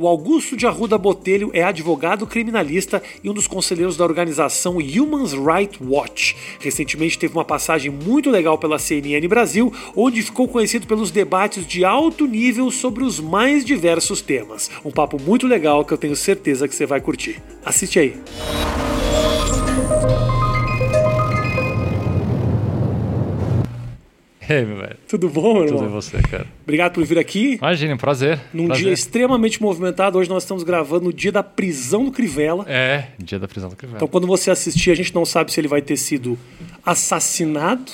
O Augusto de Arruda Botelho é advogado criminalista e um dos conselheiros da organização Human Rights Watch. Recentemente teve uma passagem muito legal pela CNN Brasil, onde ficou conhecido pelos debates de alto nível sobre os mais diversos temas. Um papo muito legal que eu tenho certeza que você vai curtir. Assiste aí. Aí, meu velho? Tudo bom, meu Tudo irmão? e você, cara? Obrigado por vir aqui. Imagina, um prazer. Num prazer. dia extremamente movimentado, hoje nós estamos gravando no dia da prisão do Crivella. É, dia da prisão do Crivella. Então, quando você assistir, a gente não sabe se ele vai ter sido assassinado,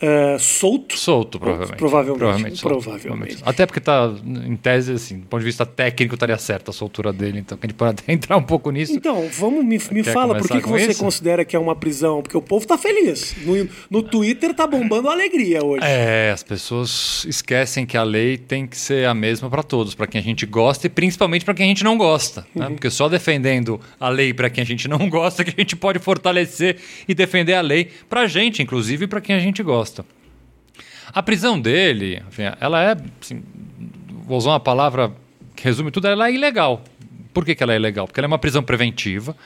é, solto. Solto, provavelmente. Provavelmente. solto, Provavelmente. Até porque tá, em tese, assim, do ponto de vista técnico, estaria certo a soltura dele. Então, que a gente pode até entrar um pouco nisso. Então, vamos, me, me Quer fala, por que, que você isso? considera que é uma prisão? Porque o povo tá feliz. No, no Twitter tá bombando alegria hoje. É, as pessoas esquecem que a lei tem que ser a mesma para todos, para quem a gente gosta e principalmente para quem a gente não gosta. Uhum. Né? Porque só defendendo a lei para quem a gente não gosta que a gente pode fortalecer e defender a lei para a gente, inclusive para quem a gente gosta. A prisão dele, enfim, ela é, assim, vou usar uma palavra que resume tudo, ela é ilegal. Por que, que ela é ilegal? Porque ela é uma prisão preventiva.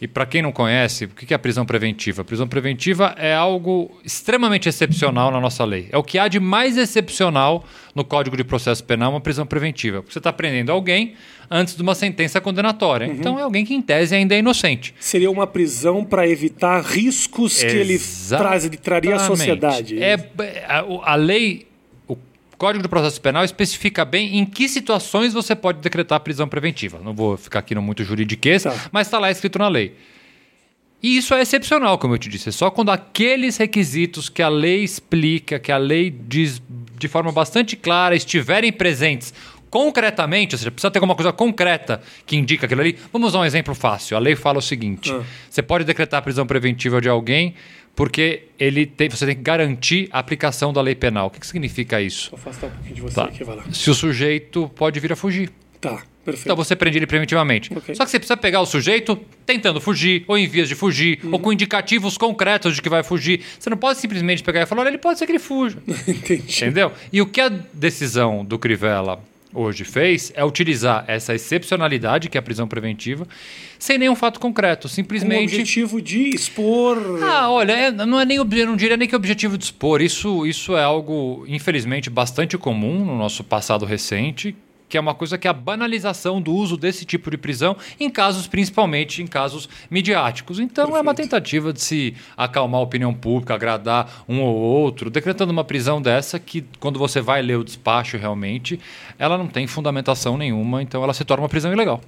E para quem não conhece, o que é a prisão preventiva? A prisão preventiva é algo extremamente excepcional na nossa lei. É o que há de mais excepcional no Código de Processo Penal, uma prisão preventiva. Porque você está prendendo alguém antes de uma sentença condenatória. Então é alguém que, em tese, ainda é inocente. Seria uma prisão para evitar riscos que ele traz, ele traria à Exatamente. sociedade. É, a, o- a lei, Código de Processo Penal especifica bem em que situações você pode decretar prisão preventiva. Não vou ficar aqui no muito juridiquês, Tá. mas está lá escrito na lei. E isso é excepcional, como eu te disse. É só quando aqueles requisitos que a lei explica, que a lei diz de forma bastante clara, estiverem presentes concretamente, ou seja, precisa ter alguma coisa concreta que indica aquilo ali. Vamos usar um exemplo fácil. A lei fala o seguinte: Ah. você pode decretar a prisão preventiva de alguém porque ele tem, você tem que garantir a aplicação da lei penal. O que, que significa isso? Vou afastar um pouquinho de você Tá. aqui, vai lá. Se o sujeito pode vir a fugir. Tá, perfeito. Então você prende ele preventivamente. Ok. Só que você precisa pegar o sujeito tentando fugir, ou em vias de fugir, Uhum. ou com indicativos concretos de que vai fugir. Você não pode simplesmente pegar e falar, olha, ele pode ser que ele fuja. Entendi. Entendeu? E o que a decisão do Crivella hoje fez é utilizar essa excepcionalidade, que é a prisão preventiva, sem nenhum fato concreto. Com o Simplesmente. objetivo de expor. Ah, olha, é- não é nem não diria nem que objetivo de expor. Isso, isso é algo, infelizmente, bastante comum no nosso passado recente, que é uma coisa que é a banalização do uso desse tipo de prisão em casos, principalmente em casos midiáticos. Então é uma tentativa de se acalmar a opinião pública, agradar um ou outro, decretando uma prisão dessa que, quando você vai ler o despacho realmente, ela não tem fundamentação nenhuma, então ela se torna uma prisão ilegal.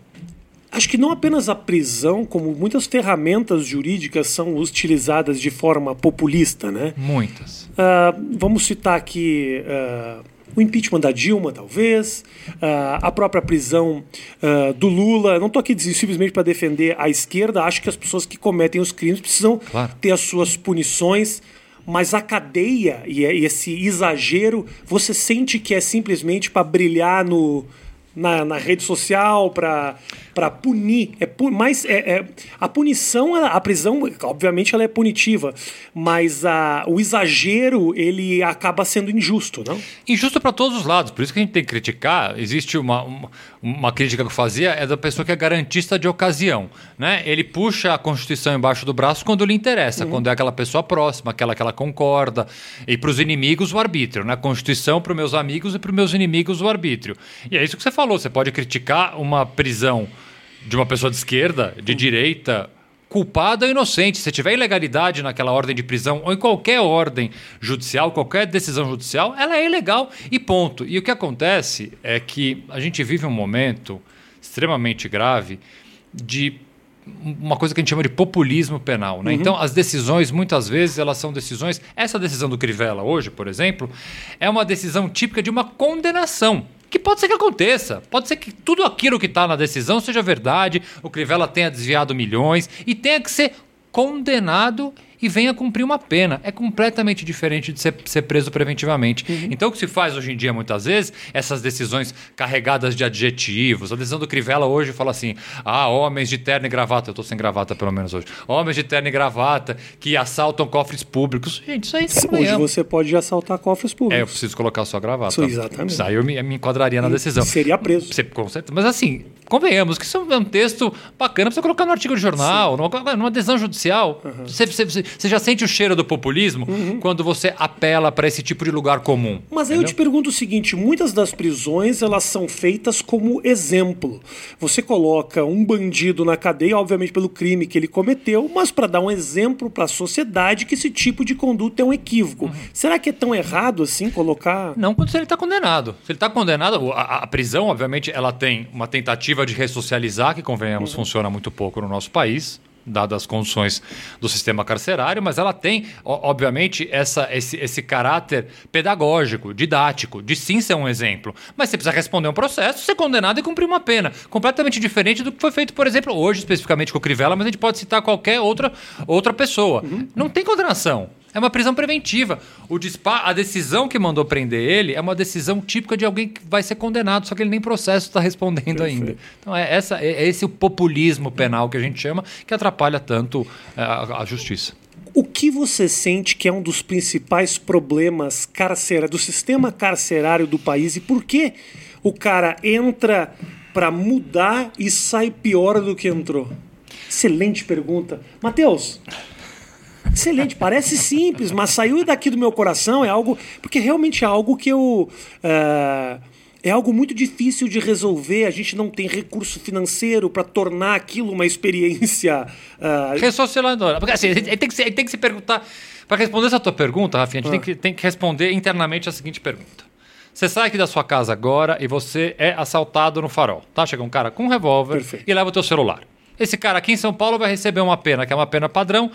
Acho que não apenas a prisão, como muitas ferramentas jurídicas são utilizadas de forma populista, né? Muitas. Ah, vamos citar aqui ah, o impeachment da Dilma, talvez, ah, a própria prisão ah, do Lula. Não estou aqui simplesmente para defender a esquerda, acho que as pessoas que cometem os crimes precisam Claro. ter as suas punições. Mas a cadeia e esse exagero, você sente que é simplesmente para brilhar no, na, na rede social, para punir. É pu mas é, é- a punição, a prisão, obviamente, ela é punitiva, mas a, o exagero ele acaba sendo injusto, não? Injusto para todos os lados, por isso que a gente tem que criticar. Existe uma, uma, uma crítica que eu fazia, é da pessoa que é garantista de ocasião. Né? Ele puxa a Constituição embaixo do braço quando lhe interessa, quando é aquela pessoa próxima, aquela que ela concorda. E para os inimigos, o arbítrio. Né? Constituição para os meus amigos e para os meus inimigos, o arbítrio. E é isso que você falou, você pode criticar uma prisão de uma pessoa de esquerda, de direita, culpado ou inocente. Se tiver ilegalidade naquela ordem de prisão ou em qualquer ordem judicial, qualquer decisão judicial, ela é ilegal e ponto. E o que acontece é que a gente vive um momento extremamente grave de uma coisa que a gente chama de populismo penal, né? Então, as decisões muitas vezes elas são decisões. Essa decisão do Crivella hoje, por exemplo, é uma decisão típica de uma condenação. Que pode ser que aconteça. Pode ser que tudo aquilo que está na decisão seja verdade, o Crivella tenha desviado milhões e tenha que ser condenado e venha cumprir uma pena. É completamente diferente de ser, ser preso preventivamente. Uhum. Então, o que se faz hoje em dia, muitas vezes, essas decisões carregadas de adjetivos. A decisão do Crivella hoje fala assim: ah, homens de terno e gravata. Eu estou sem gravata, pelo menos hoje. Homens de terno e gravata que assaltam cofres públicos. Gente, isso aí Hoje você pode assaltar cofres públicos. É, eu preciso colocar a sua gravata. Isso, exatamente. Isso aí eu me, me enquadraria na decisão. Seria preso. Você, com certeza. Mas assim, convenhamos que isso é um texto bacana para você colocar no artigo de jornal, numa, numa, decisão judicial. Uhum. Você, você, você, já sente o cheiro do populismo uhum. quando você apela para esse tipo de lugar comum. Mas aí eu te pergunto o seguinte: muitas das prisões elas são feitas como exemplo. Você coloca um bandido na cadeia, obviamente pelo crime que ele cometeu, mas para dar um exemplo para a sociedade que esse tipo de conduta é um equívoco. Uhum. Será que é tão errado assim colocar? Não, quando ele está condenado. Se ele está condenado, a, a, prisão, obviamente, ela tem uma tentativa de ressocializar, que convenhamos, uhum. funciona muito pouco no nosso país dadas as condições do sistema carcerário, mas ela tem, obviamente, essa, esse, esse caráter pedagógico, didático, de sim ser um exemplo. Mas você precisa responder um processo, ser condenado e cumprir uma pena. Completamente diferente do que foi feito, por exemplo, hoje, especificamente com o Crivella, mas a gente pode citar qualquer outra, outra pessoa. Uhum. Não tem condenação. É uma prisão preventiva. O dispar, a decisão que mandou prender ele é uma decisão típica de alguém que vai ser condenado, só que ele nem processo está respondendo Perfeito. ainda. Então é, essa, é, é esse o populismo penal que a gente chama, que atrapalha tanto é, a, a justiça. O que você sente que é um dos principais problemas carcerários do sistema carcerário do país e por que o cara entra para mudar e sai pior do que entrou? Excelente pergunta. Matheus, Excelente, parece simples, mas saiu daqui do meu coração, é algo. Porque realmente é algo que eu. Uh, é algo muito difícil de resolver. A gente não tem recurso financeiro para tornar aquilo uma experiência. Uh... Ressocializadora. Porque assim, ele tem que se, tem que se perguntar. Para responder essa tua pergunta, Rafinha, a gente ah. tem, que, tem que responder internamente a seguinte pergunta. Você sai aqui da sua casa agora e você é assaltado no farol. Tá? Chega um cara com um revólver e leva o teu celular. Esse cara aqui em São Paulo vai receber uma pena, que é uma pena padrão,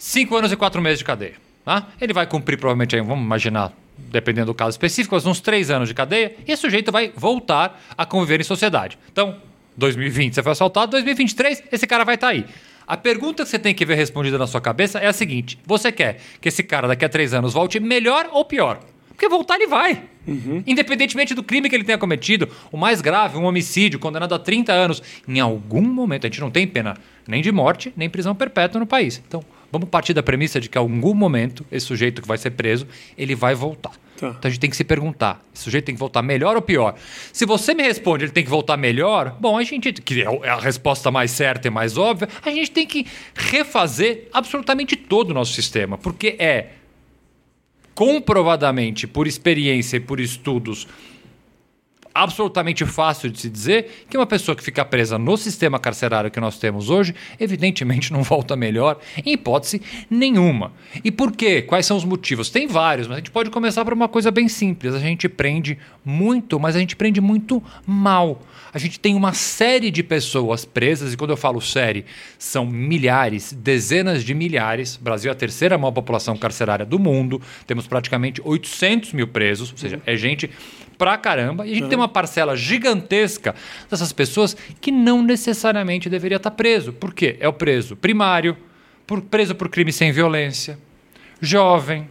Cinco anos e quatro meses de cadeia. Tá? Ele vai cumprir, provavelmente, aí, vamos imaginar, dependendo do caso específico, uns três anos de cadeia, e esse sujeito vai voltar a conviver em sociedade. Então, 2020 você foi assaltado, 2023 esse cara vai estar tá aí. A pergunta que você tem que ver respondida na sua cabeça é a seguinte: você quer que esse cara daqui a três anos volte melhor ou pior? Porque voltar ele vai. Uhum. Independentemente do crime que ele tenha cometido, o mais grave, um homicídio, condenado a 30 anos, em algum momento, a gente não tem pena nem de morte, nem prisão perpétua no país. Então, Vamos partir da premissa de que em algum momento esse sujeito que vai ser preso, ele vai voltar. Tá. Então a gente tem que se perguntar: esse sujeito tem que voltar melhor ou pior? Se você me responde ele tem que voltar melhor, bom, a gente, que é, é a resposta mais certa e mais óbvia, a gente tem que refazer absolutamente todo o nosso sistema, porque é comprovadamente, por experiência e por estudos, absolutamente fácil de se dizer que uma pessoa que fica presa no sistema carcerário que nós temos hoje, evidentemente não volta melhor, em hipótese nenhuma. E por quê? Quais são os motivos? Tem vários, mas a gente pode começar por uma coisa bem simples. A gente prende muito, mas a gente prende muito mal. A gente tem uma série de pessoas presas, e quando eu falo série, são milhares, dezenas de milhares. O Brasil é a terceira maior população carcerária do mundo, temos praticamente 800 mil presos, ou seja, é gente pra caramba. E a gente uhum. tem uma parcela gigantesca dessas pessoas que não necessariamente deveria estar preso. Por quê? É o preso primário, por, preso por crime sem violência, jovem,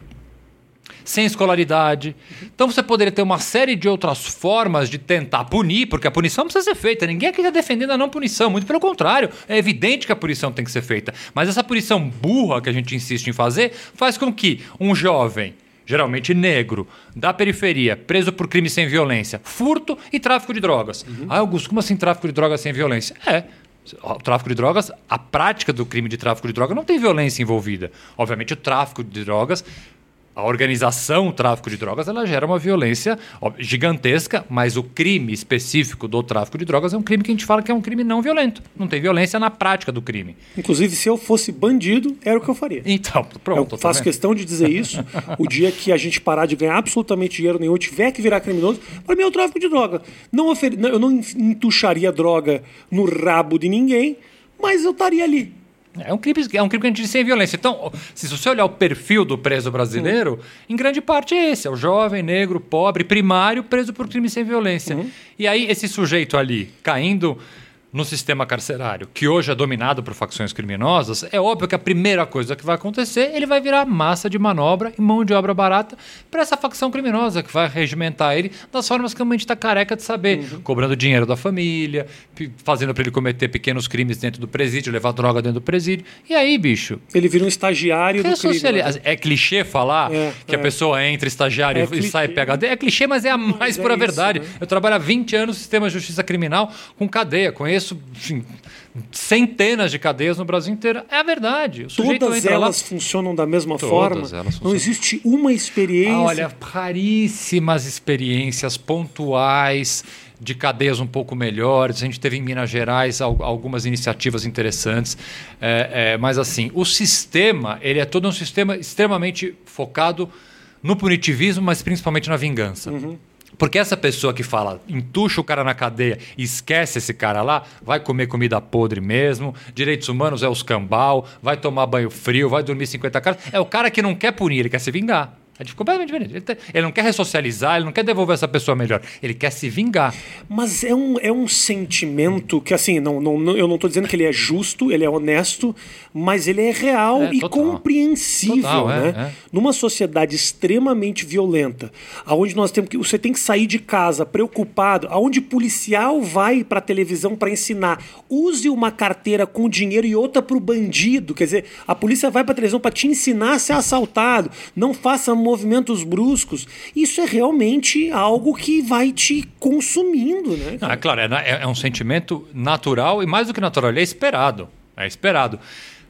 sem escolaridade. Então você poderia ter uma série de outras formas de tentar punir, porque a punição precisa ser feita. Ninguém aqui está defendendo a não punição, muito pelo contrário. É evidente que a punição tem que ser feita. Mas essa punição burra que a gente insiste em fazer faz com que um jovem geralmente negro, da periferia, preso por crime sem violência, furto e tráfico de drogas. Uhum. Ah, Augusto, como assim tráfico de drogas sem violência? É. O tráfico de drogas, a prática do crime de tráfico de drogas não tem violência envolvida. Obviamente, o tráfico de drogas a organização o tráfico de drogas ela gera uma violência gigantesca, mas o crime específico do tráfico de drogas é um crime que a gente fala que é um crime não violento. Não tem violência na prática do crime. Inclusive, se eu fosse bandido, era o que eu faria. Então, pronto. Eu faço questão de dizer isso. o dia que a gente parar de ganhar absolutamente dinheiro nenhum, tiver que virar criminoso, para mim é o tráfico de droga. Não ofer... Eu não entucharia droga no rabo de ninguém, mas eu estaria ali é um crime, é um crime que a gente diz sem violência. Então, se você olhar o perfil do preso brasileiro, uhum. em grande parte é esse: é o jovem, negro, pobre, primário, preso por crime sem violência. Uhum. E aí, esse sujeito ali, caindo no sistema carcerário, que hoje é dominado por facções criminosas, é óbvio que a primeira coisa que vai acontecer, ele vai virar massa de manobra e mão de obra barata para essa facção criminosa que vai regimentar ele das formas que a gente está careca de saber, uhum. cobrando dinheiro da família, fazendo para ele cometer pequenos crimes dentro do presídio, levar droga dentro do presídio. E aí, bicho? Ele vira um estagiário do crime. Né? É clichê falar é, que é. a pessoa entra estagiário é e clichê. sai PHD? É clichê, mas é a mais pura é verdade. Né? Eu trabalho há 20 anos no sistema de justiça criminal com cadeia, conheço conheço enfim, centenas de cadeias no Brasil inteiro. É a verdade. Todas elas lá... funcionam da mesma Todas forma. Não existe uma experiência. Ah, olha, raríssimas experiências pontuais de cadeias um pouco melhores. A gente teve em Minas Gerais algumas iniciativas interessantes. É, é, mas assim, o sistema ele é todo um sistema extremamente focado no punitivismo, mas principalmente na vingança. Uhum. Porque essa pessoa que fala, entuxa o cara na cadeia e esquece esse cara lá, vai comer comida podre mesmo, direitos humanos é os cambal, vai tomar banho frio, vai dormir 50 caras. É o cara que não quer punir, ele quer se vingar. É completamente diferente. Ele, tá, ele, não quer ressocializar, ele não quer devolver essa pessoa melhor. Ele quer se vingar. Mas é um, é um sentimento que, assim, não, não, eu não estou dizendo que ele é justo, ele é honesto, mas ele é real é, e total. compreensível. Total, é, né? É, Numa sociedade extremamente violenta, aonde nós temos que. Você tem que sair de casa preocupado, aonde policial vai para a televisão para ensinar. Use uma carteira com dinheiro e outra para o bandido. Quer dizer, a polícia vai para a televisão para te ensinar a ser assaltado. Não faça movimentos bruscos, isso é realmente algo que vai te consumindo, né? Não, é claro, é, é, é um sentimento natural e mais do que natural, ele é esperado. É esperado.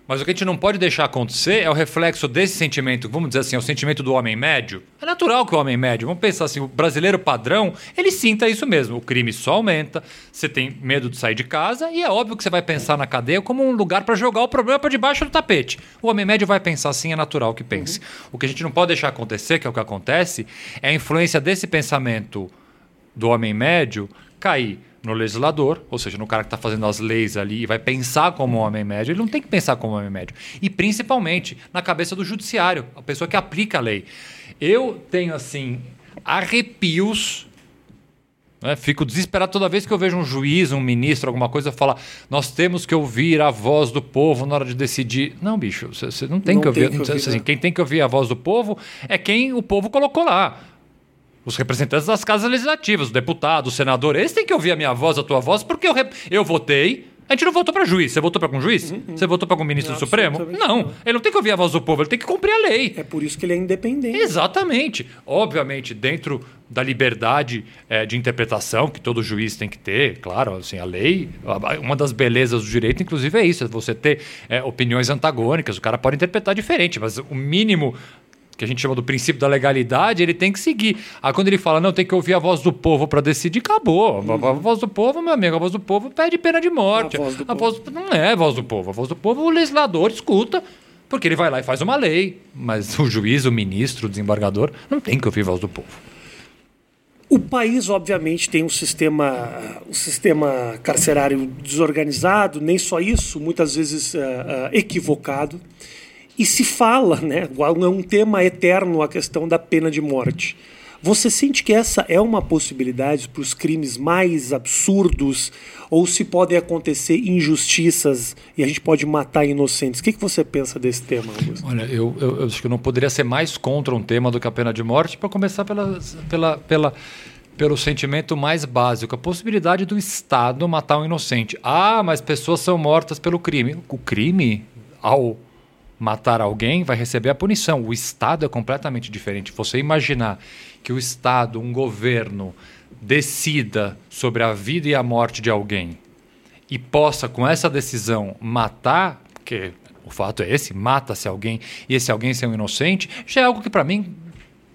Mas o que a gente não pode deixar acontecer é o reflexo desse sentimento, vamos dizer assim, é o sentimento do homem médio. É natural que o homem médio, vamos pensar assim, o brasileiro padrão, ele sinta isso mesmo. O crime só aumenta, você tem medo de sair de casa e é óbvio que você vai pensar na cadeia como um lugar para jogar o problema para debaixo do tapete. O homem médio vai pensar assim, é natural que pense. Uhum. O que a gente não pode deixar acontecer, que é o que acontece, é a influência desse pensamento do homem médio cair no legislador, ou seja, no cara que está fazendo as leis ali e vai pensar como um homem médio, ele não tem que pensar como um homem médio. E principalmente na cabeça do judiciário, a pessoa que aplica a lei. Eu tenho, assim, arrepios. Né? Fico desesperado toda vez que eu vejo um juiz, um ministro, alguma coisa falar: nós temos que ouvir a voz do povo na hora de decidir. Não, bicho, você não tem não que ouvir. Tem que ouvir assim, né? Quem tem que ouvir a voz do povo é quem o povo colocou lá os representantes das casas legislativas, o deputado, o senador, eles têm que ouvir a minha voz, a tua voz, porque eu, eu votei. A gente não votou para juiz. Você votou para algum juiz? Uhum, uhum. Você votou para algum ministro não, do Supremo? Não. não. Ele não tem que ouvir a voz do povo, ele tem que cumprir a lei. É por isso que ele é independente. Exatamente. Obviamente, dentro da liberdade é, de interpretação que todo juiz tem que ter, claro, assim, a lei, uma das belezas do direito, inclusive, é isso, é você ter é, opiniões antagônicas, o cara pode interpretar diferente, mas o mínimo que a gente chama do princípio da legalidade, ele tem que seguir. Aí quando ele fala, não, tem que ouvir a voz do povo para decidir, acabou. Uhum. A voz do povo, meu amigo, a voz do povo pede pena de morte. A voz do a povo. Voz, não é a voz do povo. A voz do povo, o legislador escuta, porque ele vai lá e faz uma lei. Mas o juiz, o ministro, o desembargador, não tem que ouvir a voz do povo. O país, obviamente, tem um sistema, um sistema carcerário desorganizado, nem só isso, muitas vezes uh, uh, equivocado. E se fala, né, é um tema eterno a questão da pena de morte. Você sente que essa é uma possibilidade para os crimes mais absurdos? Ou se podem acontecer injustiças e a gente pode matar inocentes? O que, que você pensa desse tema, Augusto? Olha, eu, eu, eu acho que não poderia ser mais contra um tema do que a pena de morte, para começar pela, pela, pela, pelo sentimento mais básico, a possibilidade do Estado matar um inocente. Ah, mas pessoas são mortas pelo crime. O crime, ao matar alguém, vai receber a punição. O Estado é completamente diferente. Você imaginar que o Estado, um governo, decida sobre a vida e a morte de alguém e possa, com essa decisão, matar, porque o fato é esse, mata-se alguém e esse alguém ser um inocente, já é algo que para mim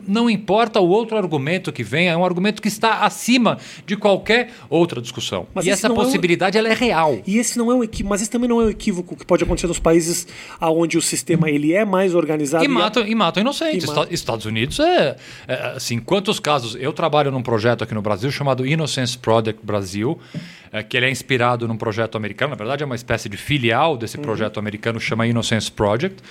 não importa o outro argumento que venha, é um argumento que está acima de qualquer outra discussão. Mas e essa possibilidade é um... ela é real. E esse não é um equívoco, mas esse também não é um equívoco que pode acontecer nos países onde o sistema ele é mais organizado. E, matam, e... matam inocentes. E Estados Unidos é, é, assim, quantos casos. Eu trabalho num projeto aqui no Brasil chamado Innocence Project Brasil, é, que ele é inspirado num projeto americano. Na verdade, é uma espécie de filial desse uhum. projeto americano, chama Innocence Project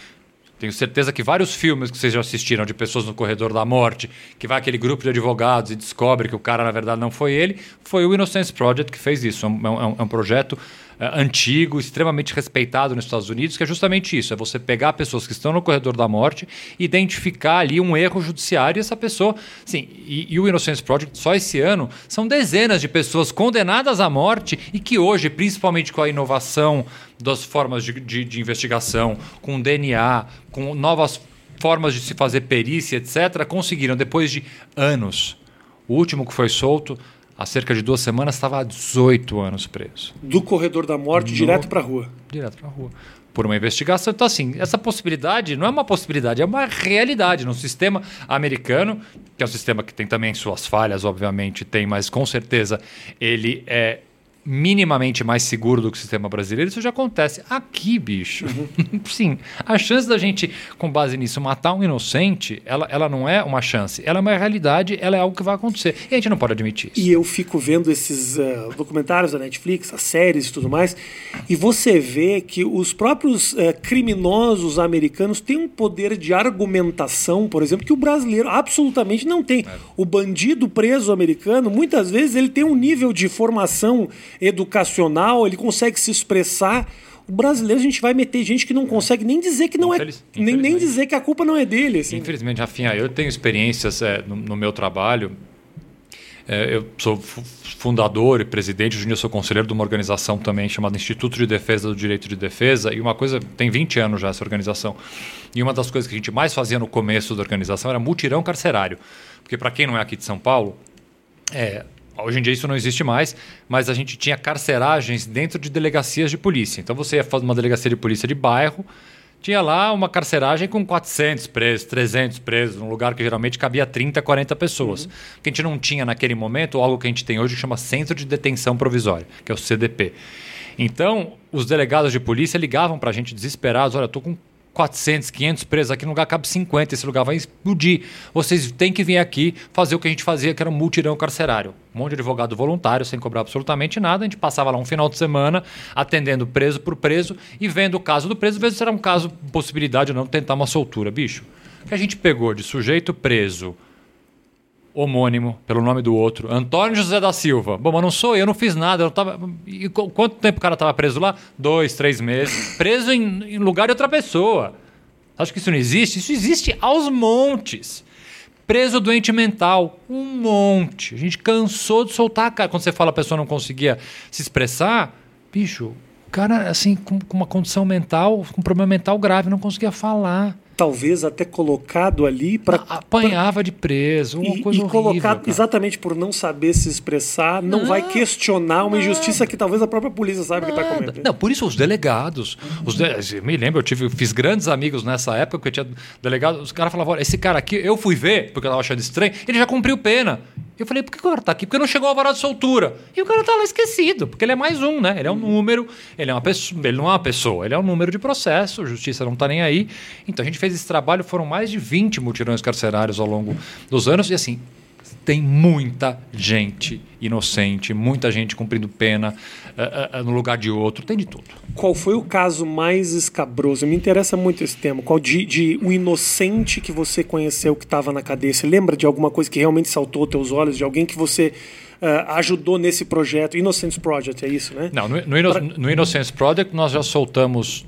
tenho certeza que vários filmes que vocês já assistiram de pessoas no corredor da morte, que vai aquele grupo de advogados e descobre que o cara, na verdade, não foi ele, foi o Innocence Project que fez isso. É um, é um, é um projeto antigo, extremamente respeitado nos Estados Unidos, que é justamente isso: é você pegar pessoas que estão no corredor da morte, identificar ali um erro judiciário e essa pessoa. Sim, e, e o Innocence Project, só esse ano, são dezenas de pessoas condenadas à morte e que hoje, principalmente com a inovação das formas de, de, de investigação, com DNA, com novas formas de se fazer perícia, etc., conseguiram, depois de anos. O último que foi solto, há cerca de duas semanas, estava há 18 anos preso. Do corredor da morte, direto para a rua. Direto para a rua. Por uma investigação. Então, assim, essa possibilidade não é uma possibilidade, é uma realidade. No sistema americano, que é um sistema que tem também suas falhas, obviamente, tem, mas com certeza ele é minimamente mais seguro do que o sistema brasileiro, isso já acontece. Aqui, bicho, uhum. sim, a chance da gente, com base nisso, matar um inocente, ela, ela não é uma chance, ela é uma realidade, ela é algo que vai acontecer. E a gente não pode admitir isso. E eu fico vendo esses uh, documentários da Netflix, as séries e tudo mais, e você vê que os próprios uh, criminosos americanos têm um poder de argumentação, por exemplo, que o brasileiro absolutamente não tem. É. O bandido preso americano, muitas vezes, ele tem um nível de formação educacional, ele consegue se expressar. O brasileiro, a gente vai meter gente que não consegue nem dizer que não é. Nem, nem dizer que a culpa não é dele. Assim. Infelizmente, Rafinha, eu tenho experiências é, no, no, meu trabalho. É, eu sou fundador e presidente, hoje em dia sou conselheiro de uma organização também chamada Instituto de Defesa do Direito de Defesa. E uma coisa, tem 20 anos já essa organização. E uma das coisas que a gente mais fazia no começo da organização era mutirão carcerário. Porque, para quem não é aqui de São Paulo, é, Hoje em dia isso não existe mais, mas a gente tinha carceragens dentro de delegacias de polícia. Então você ia fazer uma delegacia de polícia de bairro, tinha lá uma carceragem com 400 presos, 300 presos, num lugar que geralmente cabia 30, 40 pessoas. Uhum. O que a gente não tinha naquele momento, algo que a gente tem hoje que chama Centro de Detenção Provisória, que é o CDP. Então, os delegados de polícia ligavam para a gente desesperados: olha, estou com 400, 500 presos aqui no lugar cabe 50, esse lugar vai explodir. Vocês têm que vir aqui fazer o que a gente fazia, que era um multirão carcerário. Um monte de advogado voluntário, sem cobrar absolutamente nada. A gente passava lá um final de semana atendendo preso por preso e vendo o caso do preso, vendo se era um caso, possibilidade ou não, tentar uma soltura. Bicho, o que a gente pegou de sujeito preso, homônimo, pelo nome do outro, Antônio José da Silva. Bom, mas não sou eu, não fiz nada. Eu tava... E quanto tempo o cara estava preso lá? Dois, três meses. Preso em, em lugar de outra pessoa. Acho que isso não existe? Isso existe aos montes. Preso doente mental, um monte. A gente cansou de soltar a cara. Quando você fala a pessoa não conseguia se expressar, bicho, o cara, assim, com, com uma condição mental, com um problema mental grave, não conseguia falar talvez até colocado ali para apanhava pra... de preso, uma e, coisa e horrível, colocado cara. exatamente por não saber se expressar, não, não vai questionar uma injustiça que talvez a própria polícia sabe Nada. que está cometendo. Não, por isso os delegados, os de... me lembro, eu tive, fiz grandes amigos nessa época que eu tinha delegado, os caras falavam, esse cara aqui, eu fui ver porque eu estava achando estranho, ele já cumpriu pena. Eu falei, por que o cara tá aqui? Porque não chegou a vara de soltura. E o cara tá lá esquecido, porque ele é mais um, né? Ele é um número, ele é uma pessoa, ele não é uma pessoa, ele é um número de processo, a justiça não tá nem aí. Então a gente fez esse trabalho, foram mais de 20 mutirões carcerários ao longo dos anos, e assim, tem muita gente inocente, muita gente cumprindo pena uh, uh, no lugar de outro, tem de tudo. Qual foi o caso mais escabroso? Me interessa muito esse tema. Qual de, de um inocente que você conheceu que estava na cadeia? Você lembra de alguma coisa que realmente saltou aos teus olhos, de alguém que você uh, ajudou nesse projeto? Innocence Project, é isso, né? Não, no, no, pra... no Innocence Project nós já soltamos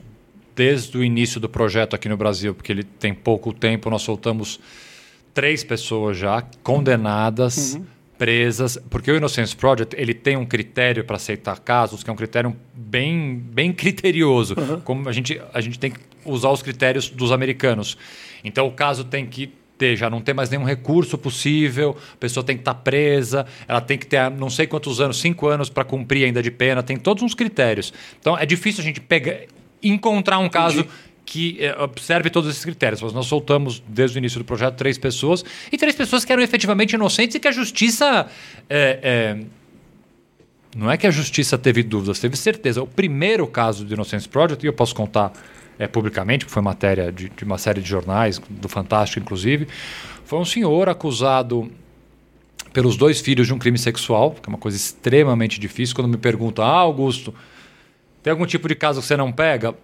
desde o início do projeto aqui no Brasil, porque ele tem pouco tempo, nós soltamos três pessoas já condenadas, uhum. presas, porque o Innocence Project ele tem um critério para aceitar casos, que é um critério bem, bem criterioso, uhum. como a gente, a gente tem que usar os critérios dos americanos. Então o caso tem que ter, já não tem mais nenhum recurso possível, a pessoa tem que estar tá presa, ela tem que ter não sei quantos anos, cinco anos para cumprir ainda de pena, tem todos uns critérios. Então é difícil a gente pegar, encontrar um caso Entendi que é, observe todos esses critérios. Nós soltamos desde o início do projeto três pessoas e três pessoas que eram efetivamente inocentes e que a justiça. É, é, não é que a justiça teve dúvidas, teve certeza. O primeiro caso do Innocence Project, e eu posso contar é, publicamente, que foi matéria de, de uma série de jornais, do Fantástico inclusive, foi um senhor acusado pelos dois filhos de um crime sexual, que é uma coisa extremamente difícil. Quando me perguntam, ah, Augusto, tem algum tipo de caso que você não pega?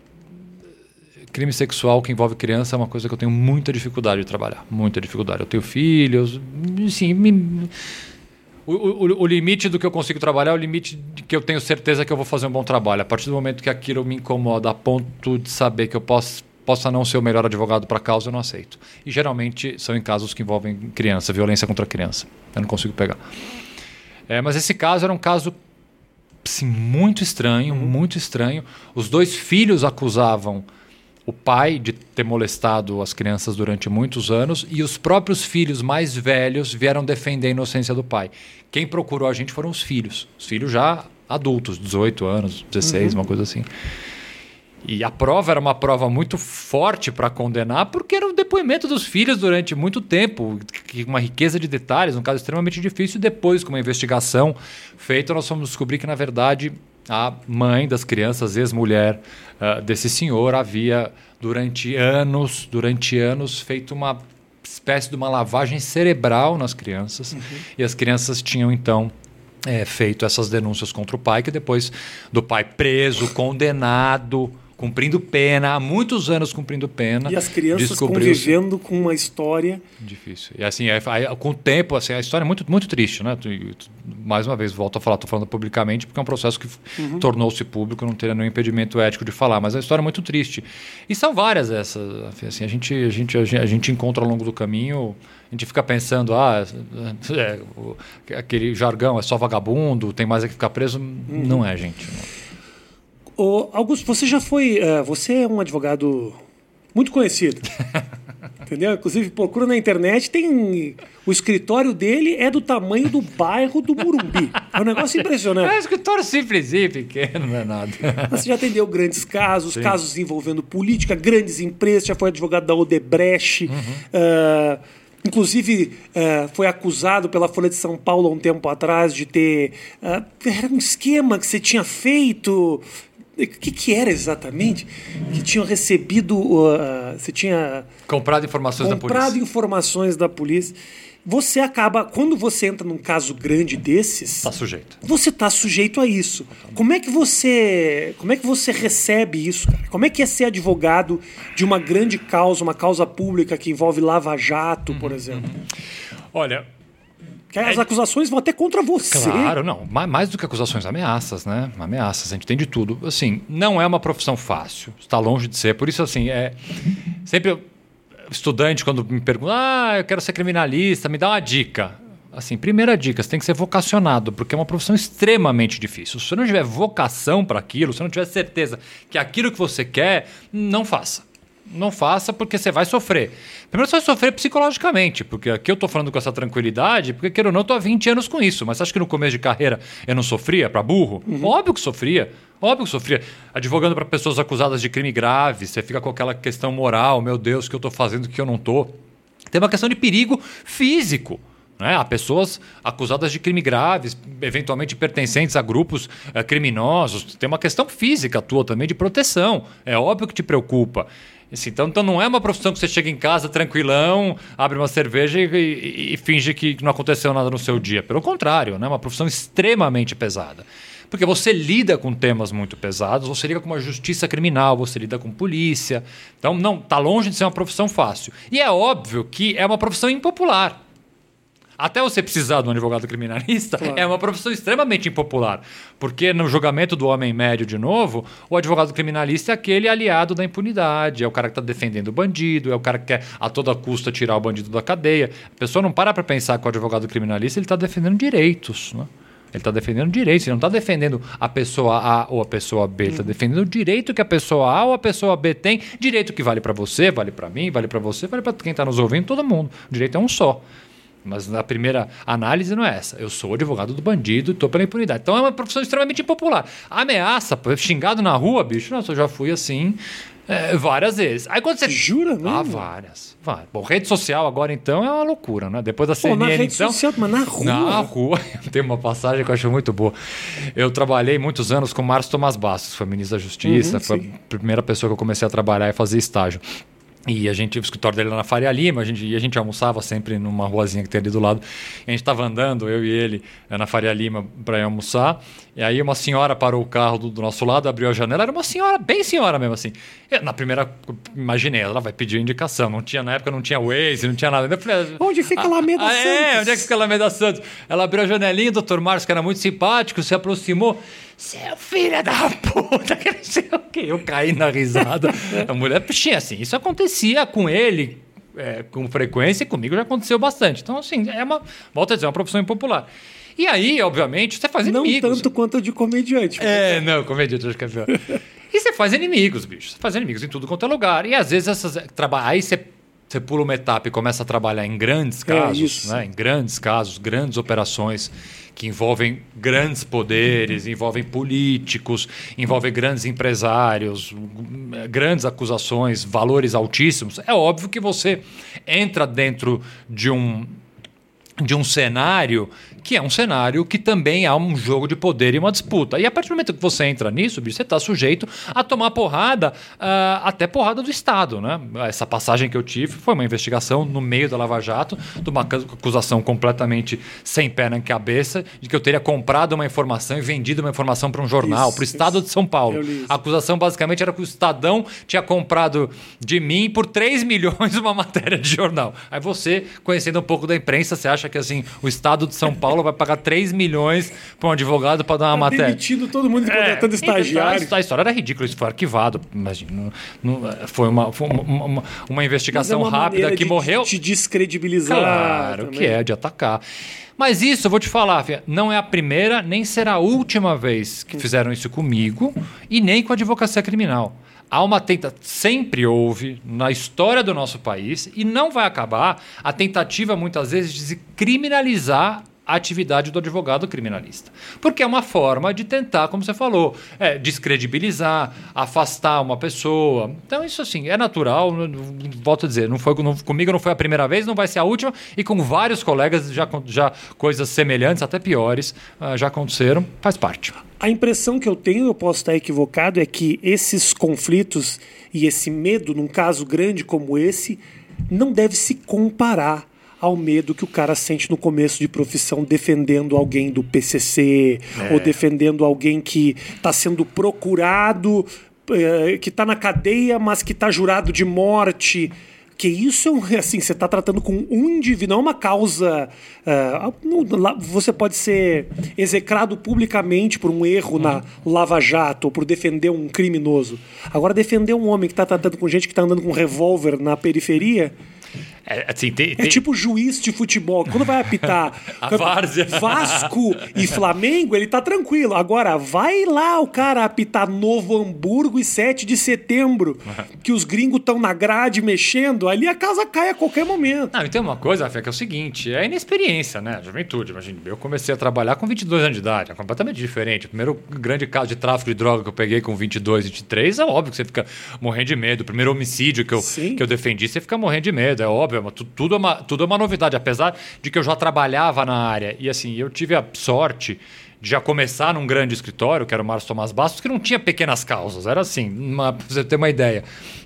crime sexual que envolve criança é uma coisa que eu tenho muita dificuldade de trabalhar. Muita dificuldade. Eu tenho filhos, sim, me, o, o, o, limite do que eu consigo trabalhar é o limite de que eu tenho certeza que eu vou fazer um bom trabalho. A partir do momento que aquilo me incomoda a ponto de saber que eu posso, possa não ser o melhor advogado para a causa, eu não aceito. E geralmente são em casos que envolvem criança, violência contra criança. Eu não consigo pegar. É, mas esse caso era um caso sim, muito estranho, uhum. muito estranho. Os dois filhos acusavam o pai de ter molestado as crianças durante muitos anos e os próprios filhos mais velhos vieram defender a inocência do pai. Quem procurou a gente foram os filhos, os filhos já adultos, 18 anos, 16, uhum. uma coisa assim. E a prova era uma prova muito forte para condenar, porque era o depoimento dos filhos durante muito tempo, uma riqueza de detalhes, um caso extremamente difícil. E depois, com uma investigação feita, nós fomos descobrir que, na verdade, a mãe das crianças, ex-mulher uh, desse senhor, havia durante anos, durante anos, feito uma espécie de uma lavagem cerebral nas crianças. Uhum. E as crianças tinham então é, feito essas denúncias contra o pai, que depois do pai preso, condenado cumprindo pena, há muitos anos cumprindo pena. E as crianças convivendo com uma história. Difícil. E assim, com o tempo, assim, a história é muito, muito triste, né? Mais uma vez, volto a falar, estou falando publicamente, porque é um processo que uhum. tornou-se público, não teria nenhum impedimento ético de falar, mas a história é muito triste. E são várias essas. Assim, a, gente, a, gente, a gente encontra ao longo do caminho a gente fica pensando, ah, é, aquele jargão é só vagabundo, tem mais é que ficar preso. Uhum. Não é, gente. Não. Ô, Augusto, você já foi. Uh, você é um advogado muito conhecido. entendeu? Inclusive, procura na internet, tem. O escritório dele é do tamanho do bairro do Murumbi. É um negócio impressionante. É um escritório simplesinho, pequeno, não é nada. Você já atendeu grandes casos, Sim. casos envolvendo política, grandes empresas, já foi advogado da Odebrecht. Uhum. Uh, Inclusive, uh, foi acusado pela Folha de São Paulo há um tempo atrás de ter. Uh, era um esquema que você tinha feito o que, que era exatamente? Que tinham recebido. Uh, você tinha. Comprado informações comprado da polícia. Comprado informações da polícia. Você acaba, quando você entra num caso grande desses, está sujeito. Você está sujeito a isso. Como é que você, como é que você recebe isso? Cara? Como é que é ser advogado de uma grande causa, uma causa pública que envolve lava jato, uhum, por exemplo? Uhum. Olha, que as é... acusações vão até contra você. Claro, não. Mais do que acusações, ameaças, né? Ameaças, a gente tem de tudo. Assim, não é uma profissão fácil. Está longe de ser. Por isso, assim, é. Sempre estudante, quando me pergunta, ah, eu quero ser criminalista, me dá uma dica. Assim, primeira dica, você tem que ser vocacionado, porque é uma profissão extremamente difícil. Se você não tiver vocação para aquilo, se você não tiver certeza que aquilo que você quer, não faça não faça porque você vai sofrer. Primeiro você vai sofrer psicologicamente, porque aqui eu estou falando com essa tranquilidade, porque queira ou não, estou há 20 anos com isso. Mas você acha que no começo de carreira eu não sofria para burro? Uhum. Óbvio que sofria. Óbvio que sofria. Advogando para pessoas acusadas de crime grave, você fica com aquela questão moral, meu Deus, o que eu estou fazendo, o que eu não estou. Tem uma questão de perigo físico. Né? Há pessoas acusadas de crime graves, eventualmente pertencentes a grupos é, criminosos. Tem uma questão física tua também de proteção. É óbvio que te preocupa. Assim, então, então não é uma profissão que você chega em casa tranquilão, abre uma cerveja e, e, e finge que não aconteceu nada no seu dia. Pelo contrário, né? é uma profissão extremamente pesada. Porque você lida com temas muito pesados, você lida com uma justiça criminal, você lida com polícia. Então, não, está longe de ser uma profissão fácil. E é óbvio que é uma profissão impopular até você precisar de um advogado criminalista, claro. é uma profissão extremamente impopular. Porque no julgamento do homem médio, de novo, o advogado criminalista é aquele aliado da impunidade, é o cara que está defendendo o bandido, é o cara que quer a toda custa tirar o bandido da cadeia. A pessoa não para para pensar que o advogado criminalista ele está defendendo direitos. Né? Ele está defendendo direitos, ele não está defendendo a pessoa A ou a pessoa B, ele está defendendo o direito que a pessoa A ou a pessoa B tem, direito que vale para você, vale para mim, vale para você, vale para quem está nos ouvindo, todo mundo. O direito é um só. Mas na primeira análise não é essa. Eu sou advogado do bandido e estou pela impunidade. Então é uma profissão extremamente impopular. Ameaça, xingado na rua, bicho, nossa, eu já fui assim é, várias vezes. Aí quando você. Jura mesmo? Ah, várias. várias. Bom, rede social agora então é uma loucura, né? Depois da CNN. Pô, na rede então, social, mas na rua. Na rua. Tem uma passagem que eu acho muito boa. Eu trabalhei muitos anos com Márcio Tomás Bastos, foi ministro da Justiça, uhum, foi sim. a primeira pessoa que eu comecei a trabalhar e fazer estágio. E a gente, o escritório dele era na Faria Lima, a gente, e a gente almoçava sempre numa ruazinha que tem ali do lado. E a gente estava andando, eu e ele, eh, na Faria Lima para almoçar. E aí uma senhora parou o carro do, do, nosso lado, abriu a janela, era uma senhora, bem senhora mesmo assim. Eu, na primeira, imaginei, ela vai pedir indicação. Não tinha, na época não tinha Waze, não tinha nada. Falei, onde fica a Alameda ah, Santos? É, onde é que fica a Alameda Santos? Ela abriu a janelinha, o doutor Márcio, que era muito simpático, se aproximou. Seu filho da puta, que não sei o quê. Eu caí na risada. a mulher, puxinha, assim, isso acontecia com ele é, com frequência e comigo já aconteceu bastante. Então, assim, é uma, volta a dizer, é uma profissão impopular. E aí, obviamente, você faz inimigos. Não tanto quanto de comediante. É, não, comediante acho que é pior. e você faz inimigos, bicho. Você faz inimigos em tudo quanto é lugar. E às vezes essas. Traba... Aí você você pula uma etapa e começa a trabalhar em grandes é casos, é né? em grandes casos, grandes operações que envolvem grandes poderes, envolvem políticos, envolvem grandes empresários, grandes acusações, valores altíssimos, é óbvio que você entra dentro de um de um cenário que é um cenário que também há um jogo de poder e uma disputa. E a partir do momento que você entra nisso, bicho, você está sujeito a tomar porrada, uh, até porrada do Estado. Né? Essa passagem que eu tive foi uma investigação no meio da Lava Jato, de uma acusação completamente sem pé na cabeça, de que eu teria comprado uma informação e vendido uma informação para um jornal, para o Estado isso. de São Paulo. A acusação basicamente era que o Estadão tinha comprado de mim por 3 milhões uma matéria de jornal. Aí você, conhecendo um pouco da imprensa, você acha que assim, o Estado de São Paulo Paulo vai pagar 3 milhões para um advogado para dar uma tá matéria. demitindo todo mundo contratando é, estagiário. A, história era ridícula, isso foi arquivado. Imagina, não, não, foi uma, foi uma, uma, uma investigação é uma rápida que de, morreu. De descredibilizar. Claro também. que é, de atacar. Mas isso, eu vou te falar, não é a primeira nem será a última vez que fizeram isso comigo e nem com a advocacia criminal há uma tentativa, sempre houve na história do nosso país e não vai acabar a tentativa muitas vezes de criminalizar atividade do advogado criminalista. Porque é uma forma de tentar, como você falou, é, descredibilizar, afastar uma pessoa. Então, isso assim, é natural, volto a dizer, não foi, não, comigo não foi a primeira vez, não vai ser a última, e com vários colegas já, já coisas semelhantes, até piores, uh, já aconteceram, faz parte. A impressão que eu tenho, eu posso estar equivocado, é que esses conflitos e esse medo, num caso grande como esse, não deve se comparar ao medo que o cara sente no começo de profissão defendendo alguém do PCC é. ou defendendo alguém que está sendo procurado, eh, que está na cadeia, mas que está jurado de morte que isso é um, assim, você está tratando com um indivíduo, não é uma causa. Uh, você pode ser execrado publicamente por um erro uhum. na Lava Jato ou por defender um criminoso. Agora, defender um homem que está tratando com gente que está andando com um revólver na periferia. É, assim, tem, tem... é tipo juiz de futebol. Quando vai apitar Vasco e Flamengo, ele tá tranquilo. Agora, vai lá o cara apitar Novo Hamburgo e 7 de setembro, que os gringos estão na grade mexendo, ali a casa cai a qualquer momento. Não, e tem uma coisa, Fê, que é o seguinte: é a inexperiência, né? Juventude. Imagina, eu comecei a trabalhar com 22 anos de idade, é completamente diferente. O primeiro grande caso de tráfico de droga que eu peguei com 22, 23, é óbvio que você fica morrendo de medo. O primeiro homicídio que eu, que eu defendi, você fica morrendo de medo, é óbvio é tudo, é uma, tudo é uma novidade, apesar de que eu já trabalhava na área. E assim, eu tive a sorte de já começar num grande escritório, que era o Márcio Tomás Bastos, que não tinha pequenas causas. Era assim, para você ter uma ideia.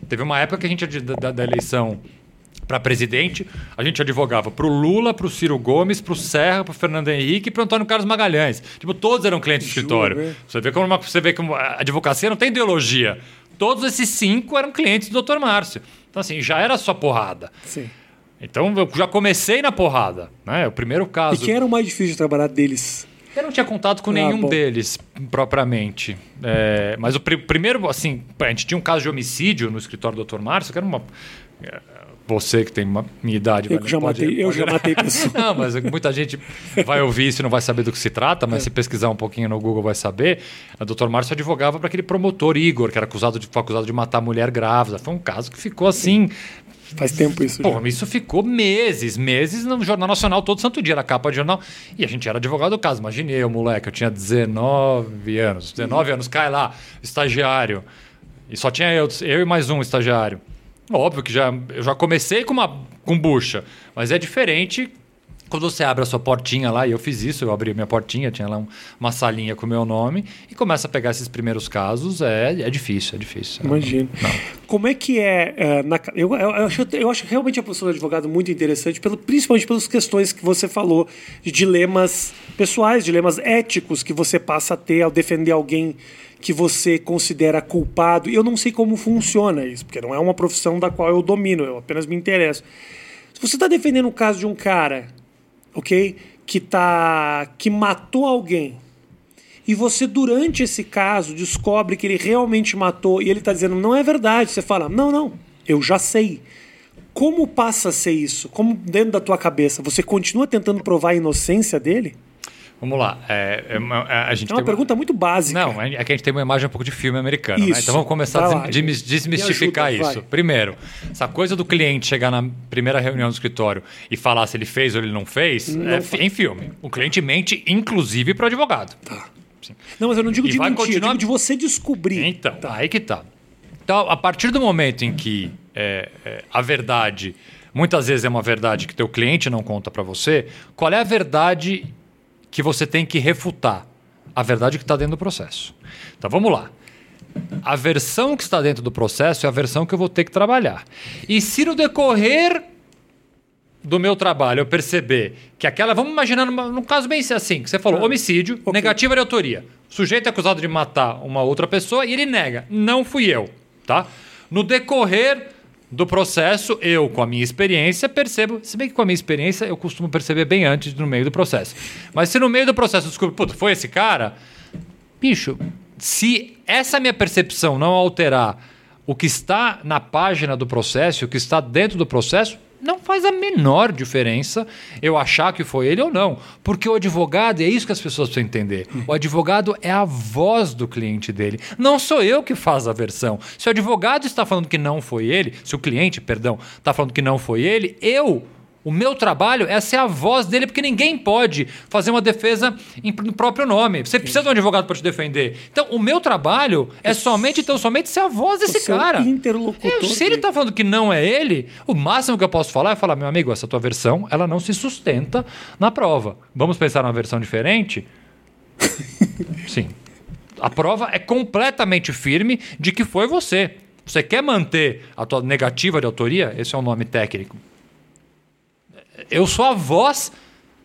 Teve uma época que a gente, da, da eleição para presidente, a gente advogava para o Lula, para o Ciro Gomes, para o Serra, para o Fernando Henrique e para o Antônio Carlos Magalhães. Tipo, todos eram clientes do escritório. Você vê como uma, você vê como a advocacia não tem ideologia. Todos esses cinco eram clientes do Dr. Márcio. Então, assim, já era só porrada. Sim. Então, eu já comecei na porrada. Né? O primeiro caso. E quem era o mais difícil de trabalhar deles? Eu não tinha contato com ah, nenhum bom. deles, propriamente. É, mas o pr primeiro, assim, a gente tinha um caso de homicídio no escritório do Dr. Márcio, que era uma. Você que tem uma, minha idade. Eu, já, pode, matei, pode... eu já matei pessoas. não, mas muita gente vai ouvir isso e não vai saber do que se trata, mas é. se pesquisar um pouquinho no Google vai saber. O doutor Márcio advogava para aquele promotor Igor, que era acusado de, foi acusado de matar mulher grávida. Foi um caso que ficou assim. Faz tempo isso. Pô, já. isso ficou meses, meses no Jornal Nacional todo santo dia, na capa de jornal. E a gente era advogado do caso. Imaginei eu, moleque, eu tinha 19 anos. 19 anos, cai lá, estagiário. E só tinha eu, eu e mais um estagiário. Óbvio que já, eu já comecei com uma com bucha, mas é diferente Quando você abre a sua portinha lá, e eu fiz isso, eu abri a minha portinha, tinha lá um- uma salinha com o meu nome, e começa a pegar esses primeiros casos, é, é difícil, é difícil. Imagino. Não. Como é que é. é, na eu, eu, eu acho, eu acho realmente a posição do advogado muito interessante, pelo, principalmente pelas questões que você falou de dilemas pessoais, dilemas éticos que você passa a ter ao defender alguém que você considera culpado. E eu não sei como funciona isso, porque não é uma profissão da qual eu domino, eu apenas me interesso. Se você está defendendo o caso de um cara, ok? Que, tá, que matou alguém e você, durante esse caso, descobre que ele realmente matou e ele está dizendo não é verdade, você fala, não, não, eu já sei. Como passa a ser isso? Como dentro da tua cabeça? Você continua tentando provar a inocência dele? Vamos lá. É, é uma- a gente É uma tem pergunta muito básica. Não, é que a gente tem uma imagem um pouco de filme americano, né? Então vamos começar a desmi- desmistificar ajuda, isso. vai. Primeiro, essa coisa do cliente chegar na primeira reunião do escritório e falar se ele fez ou ele não fez, é fa- em filme. O cliente mente, inclusive, para o advogado. Tá. Não, mas eu não digo E de mentir, continuar- eu digo de você descobrir. Então, aí que tá. Então, a partir do momento em que é, é, a verdade, muitas vezes é uma verdade que teu cliente não conta para você, qual é a verdade que você tem que refutar? A verdade que está dentro do processo. Então, vamos lá. A versão que está dentro do processo é a versão que eu vou ter que trabalhar. E se no decorrer do meu trabalho eu perceber que aquela. Vamos imaginar numa- num caso bem assim, que você falou, homicídio, negativa de autoria. O sujeito é acusado de matar uma outra pessoa e ele nega. Não fui eu. Tá? No decorrer do processo, eu, com a minha experiência, percebo. Se bem que com a minha experiência eu costumo perceber bem antes no meio do processo. Mas se no meio do processo eu descubro, puta, foi esse cara, bicho, se essa minha percepção não alterar o que está na página do processo, o que está dentro do processo, não faz a menor diferença eu achar que foi ele ou não. Porque o advogado, é isso que as pessoas precisam entender, o advogado é a voz do cliente dele. Não sou eu que faço a versão. Se o advogado está falando que não foi ele, se o cliente, perdão, está falando que não foi ele, eu o meu trabalho é ser a voz dele, porque ninguém pode fazer uma defesa em- no próprio nome. Você precisa de um advogado para te defender. Então, o meu trabalho é somente, então, somente ser a voz desse é cara. interlocutor Eu- se ele está falando que não é ele, o máximo que eu posso falar é falar, meu amigo, essa tua versão, ela não se sustenta na prova. Vamos pensar numa versão diferente? Sim. A prova é completamente firme de que foi você. Você quer manter a tua negativa de autoria? Esse é o nome técnico. Eu sou a voz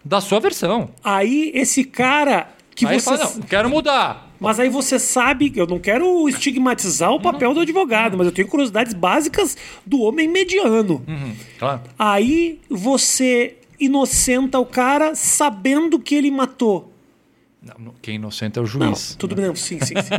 da sua versão. Aí esse cara que Aí você. fala, não, quero mudar. Mas aí você sabe, eu não quero estigmatizar o papel do advogado, mas eu tenho curiosidades básicas do homem mediano. Uhum, claro. Aí você inocenta o cara sabendo que ele matou. Não, não, quem é inocente é o Não, juiz. tudo bem, não, sim, sim, sim.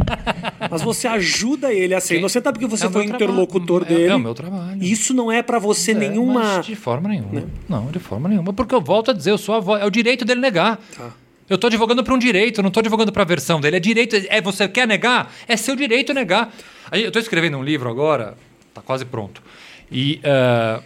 Mas você ajuda ele a ser Quem- inocentado porque você É o foi interlocutor trabalho. É- dele. é o meu trabalho. Isso não é pra você É, nenhuma. de forma nenhuma. Não, de forma nenhuma. Porque eu volto a dizer, eu sou a voz. É o direito dele negar. Tá. Eu tô advogando para um direito, não tô advogando para a versão dele. É direito. É você quer negar? É seu direito negar. Eu tô escrevendo um livro agora, tá quase pronto. E eh,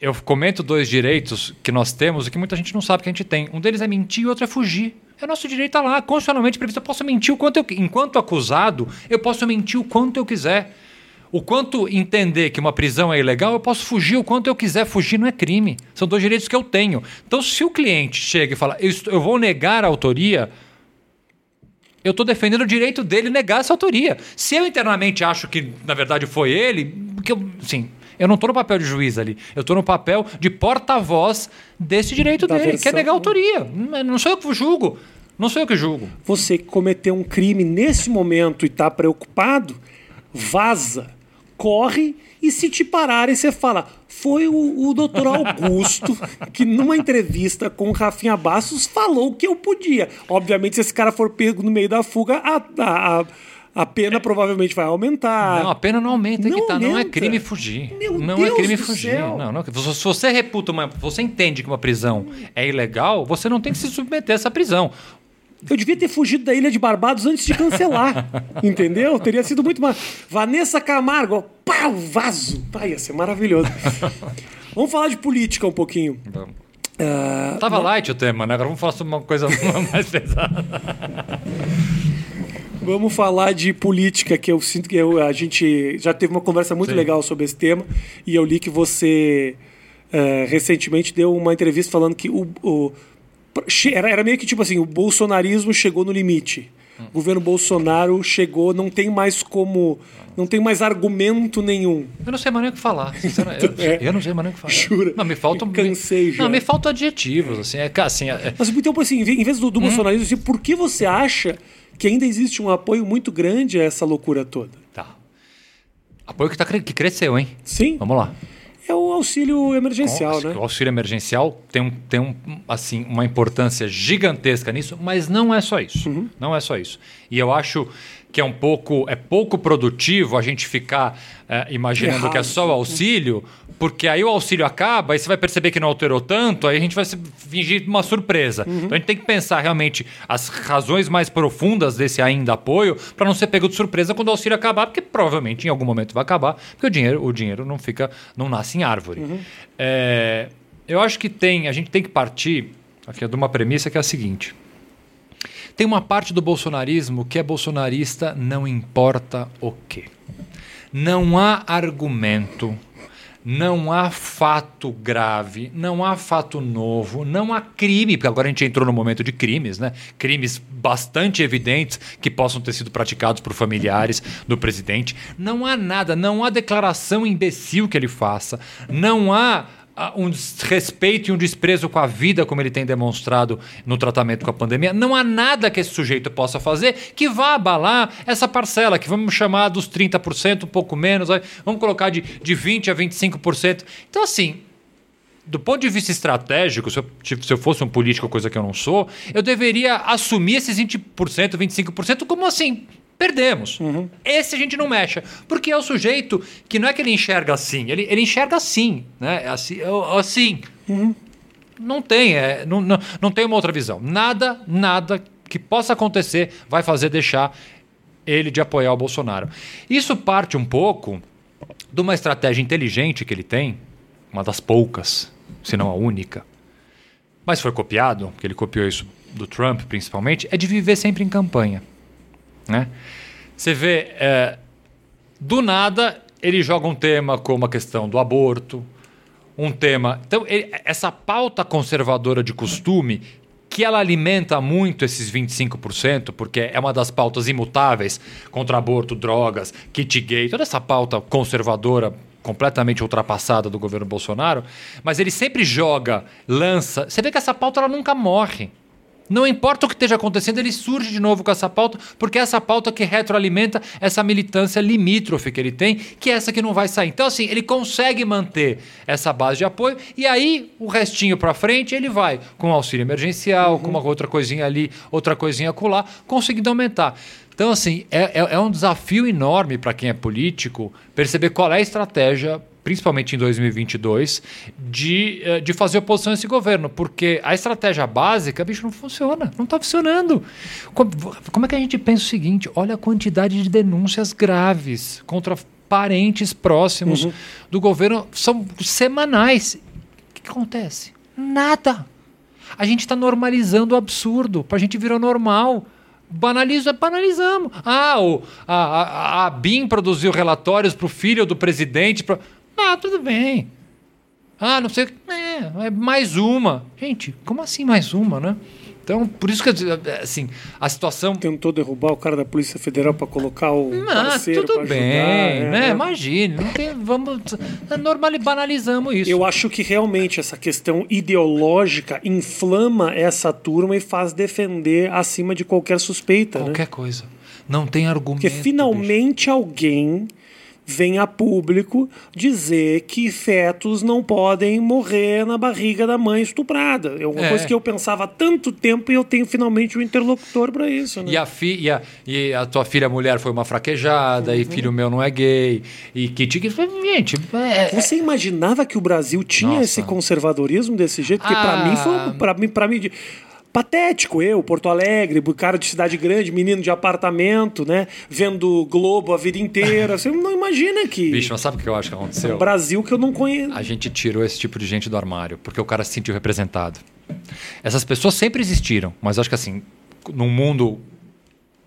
eu comento dois direitos que nós temos e que muita gente não sabe que a gente tem. Um deles é mentir e o outro é fugir. É nosso direito tá lá, constitucionalmente previsto. Eu posso mentir o quanto eu enquanto acusado, eu posso mentir o quanto eu quiser. O quanto entender que uma prisão é ilegal, eu posso fugir o quanto eu quiser. Fugir não é crime. São dois direitos que eu tenho. Então, se o cliente chega e fala, eu, estou- eu vou negar a autoria, eu estou defendendo o direito dele negar essa autoria. Se eu internamente acho que, na verdade, foi ele, porque eu, sim, eu não estou no papel de juiz ali. Eu estou no papel de porta-voz desse direito Da dele, que é versão. negar a autoria. Não- sou eu que julgo. Não sou eu que julgo. Você que cometeu um crime nesse momento e tá preocupado, vaza, corre e se te pararem, você fala. Foi o, o doutor Augusto que, numa entrevista com o Rafinha Bastos, falou que eu podia. Obviamente, se esse cara for pego no meio da fuga, a, a, a- a pena provavelmente vai aumentar. Não, a pena não aumenta, é que Não tá. Não é aumenta. crime fugir. Meu não Deus é crime do fugir. céu. Não, não. Se você reputa uma. Você entende que uma prisão é ilegal, você não tem que se submeter a essa prisão. Eu devia ter fugido da Ilha de Barbados antes de cancelar. entendeu? Teria sido muito mais. Vanessa Camargo, pau, vaso. Pai, ia ser maravilhoso. Vamos falar de política um pouquinho. Ah, Tava light o tema, né? Agora vamos falar sobre uma coisa mais pesada. Vamos falar de política, que eu sinto que eu- a gente já teve uma conversa muito Sim. legal sobre esse tema. E eu li que você é, recentemente deu uma entrevista falando que o, o era, era meio que tipo assim, o bolsonarismo chegou no limite. O governo Bolsonaro chegou, não tem mais como. Não tem mais argumento nenhum. Eu não sei mais nem o que falar. Eu, é, eu não sei mais nem o que falar. Jura? Não, me faltam. Cansei já. Não, me faltam adjetivos. Assim, é, assim, é... Mas então, assim, em vez do, do hum? bolsonarismo, assim, por que você acha que ainda existe um apoio muito grande a essa loucura toda? Tá. Apoio que, tá, que cresceu, hein? Sim. Vamos lá. É o auxílio emergencial, né? O auxílio emergencial tem, um, tem um, assim, uma importância gigantesca nisso, mas não é só isso. Uhum. Não é só isso. E eu acho que é um pouco é pouco produtivo a gente ficar é, imaginando Errado. que é só o auxílio, porque aí o auxílio acaba e você vai perceber que não alterou tanto, aí a gente vai fingir uma surpresa. Uhum. Então a gente tem que pensar realmente as razões mais profundas desse ainda apoio para não ser pego de surpresa quando o auxílio acabar, porque provavelmente em algum momento vai acabar, porque o dinheiro, o dinheiro não fica, não nasce em árvore. Uhum. É, eu acho que tem, a gente tem que partir aqui de uma premissa que é a seguinte. Tem uma parte do bolsonarismo que é bolsonarista, não importa o quê. Não há argumento, não há fato grave, não há fato novo, não há crime, porque agora a gente entrou no momento de crimes, né? Crimes bastante evidentes que possam ter sido praticados por familiares do presidente. Não há nada, não há declaração imbecil que ele faça, não há um desrespeito e um desprezo com a vida, como ele tem demonstrado no tratamento com a pandemia. Não há nada que esse sujeito possa fazer que vá abalar essa parcela, que vamos chamar dos 30%, um pouco menos, vamos colocar de, de 20% a 25%. Então, assim, do ponto de vista estratégico, se eu, se eu, fosse um político, coisa que eu não sou, eu deveria assumir esses 20%, 25% como assim, perdemos. Uhum. Esse a gente não mexe. Porque é o sujeito que não é que ele enxerga assim, ele, ele enxerga assim, né? É assim. É assim. Uhum. Não tem, é, não, não, não tem uma outra visão. Nada, nada que possa acontecer vai fazer deixar ele de apoiar o Bolsonaro. Isso parte um pouco de uma estratégia inteligente que ele tem, uma das poucas, se não a única, mas foi copiado, que ele copiou isso do Trump principalmente, é de viver sempre em campanha. Né? Você vê, é, do nada, ele joga um tema como a questão do aborto, um tema. Então, ele, essa pauta conservadora de costume, que ela alimenta muito esses 25%, porque é uma das pautas imutáveis contra aborto, drogas, kit gay, toda essa pauta conservadora completamente ultrapassada do governo Bolsonaro, mas ele sempre joga, lança. Você vê que essa pauta ela nunca morre. Não importa o que esteja acontecendo, ele surge de novo com essa pauta, porque é essa pauta que retroalimenta essa militância limítrofe que ele tem, que é essa que não vai sair. Então, assim, ele consegue manter essa base de apoio e aí o restinho para frente ele vai com auxílio emergencial, uhum. com uma outra coisinha ali, outra coisinha acolá, conseguindo aumentar. Então, assim, é, é, é um desafio enorme para quem é político perceber qual é a estratégia principalmente em 2022, de, eh, de fazer oposição a esse governo, porque a estratégia básica, bicho, não funciona, não está funcionando. Como, como é que a gente pensa o seguinte? Olha a quantidade de denúncias graves contra parentes próximos uhum. do governo, são semanais. O que, que acontece? Nada. A gente está normalizando o absurdo, para a gente virar normal. Banaliza, banalizamos. Ah, o, a, a, a BIM produziu relatórios para o filho do presidente. Pra... Ah, tudo bem. Ah, não sei. É, é mais uma. Gente, como assim mais uma, né? Então, por isso que, assim, a situação. Tentou derrubar o cara da Polícia Federal para colocar o não, parceiro tudo bem, ajudar, né? É. Imagine, não tem, vamos normal banalizamos isso. Eu acho que realmente essa questão ideológica inflama essa turma e faz defender acima de qualquer suspeita, né? qualquer né? coisa. Não tem argumento. Porque finalmente bicho. alguém vem a público dizer que fetos não podem morrer na barriga da mãe estuprada. É uma é. coisa que eu pensava há tanto tempo e eu tenho finalmente um interlocutor para isso. Né? E, a fi, e, a, e a tua filha mulher foi uma fraquejada, uhum. e filho meu não é gay, e que gente. É, Você imaginava que o Brasil tinha Nossa. esse conservadorismo desse jeito? Porque ah. para mim foi. Para mim, para mim patético eu, Porto Alegre, cara de cidade grande, menino de apartamento, né? Vendo Globo a vida inteira. Você não imagina que. Bicho, mas sabe o que eu acho que aconteceu? É um Brasil que eu não conheço. A gente tirou esse tipo de gente do armário, porque o cara se sentiu representado. Essas pessoas sempre existiram, mas acho que assim, num mundo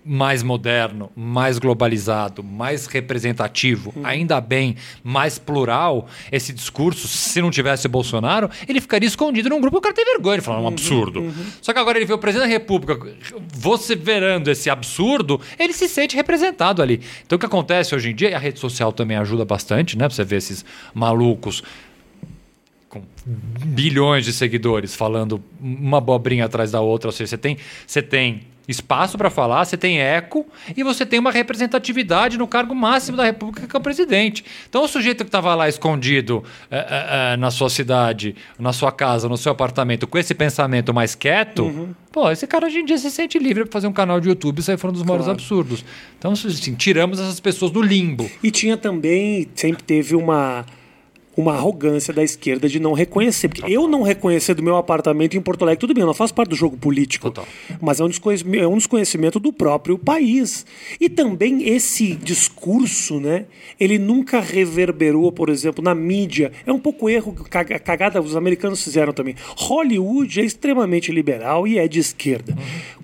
mais moderno, mais globalizado, mais representativo, Uhum. ainda bem, mais plural, esse discurso, se não tivesse Bolsonaro, ele ficaria escondido num grupo que o cara tem vergonha de falar Uhum. um absurdo. Só que agora ele vê o presidente da República vociferando esse absurdo, ele se sente representado ali. Então o que acontece hoje em dia, e a rede social também ajuda bastante, né? Pra você ver esses malucos com bilhões de seguidores falando uma abobrinha atrás da outra. Ou seja, você tem, você tem espaço para falar, você tem eco e você tem uma representatividade no cargo máximo da República, que é o presidente. Então, o sujeito que estava lá escondido eh, eh, na sua cidade, na sua casa, no seu apartamento, com esse pensamento mais quieto, pô, esse cara hoje em dia se sente livre para fazer um canal de YouTube e sair falando dos maiores Claro. absurdos. Então, assim, tiramos essas pessoas do limbo. E tinha também, sempre teve uma, uma arrogância da esquerda de não reconhecer. Porque eu não reconhecer do meu apartamento em Porto Alegre, tudo bem, eu não faço parte do jogo político. Total. Mas é um, desconhecimento, é um desconhecimento do próprio país. E também esse discurso, né? Ele nunca reverberou, por exemplo, na mídia. É um pouco erro, caga- cagada os americanos fizeram também. Hollywood é extremamente liberal e é de esquerda.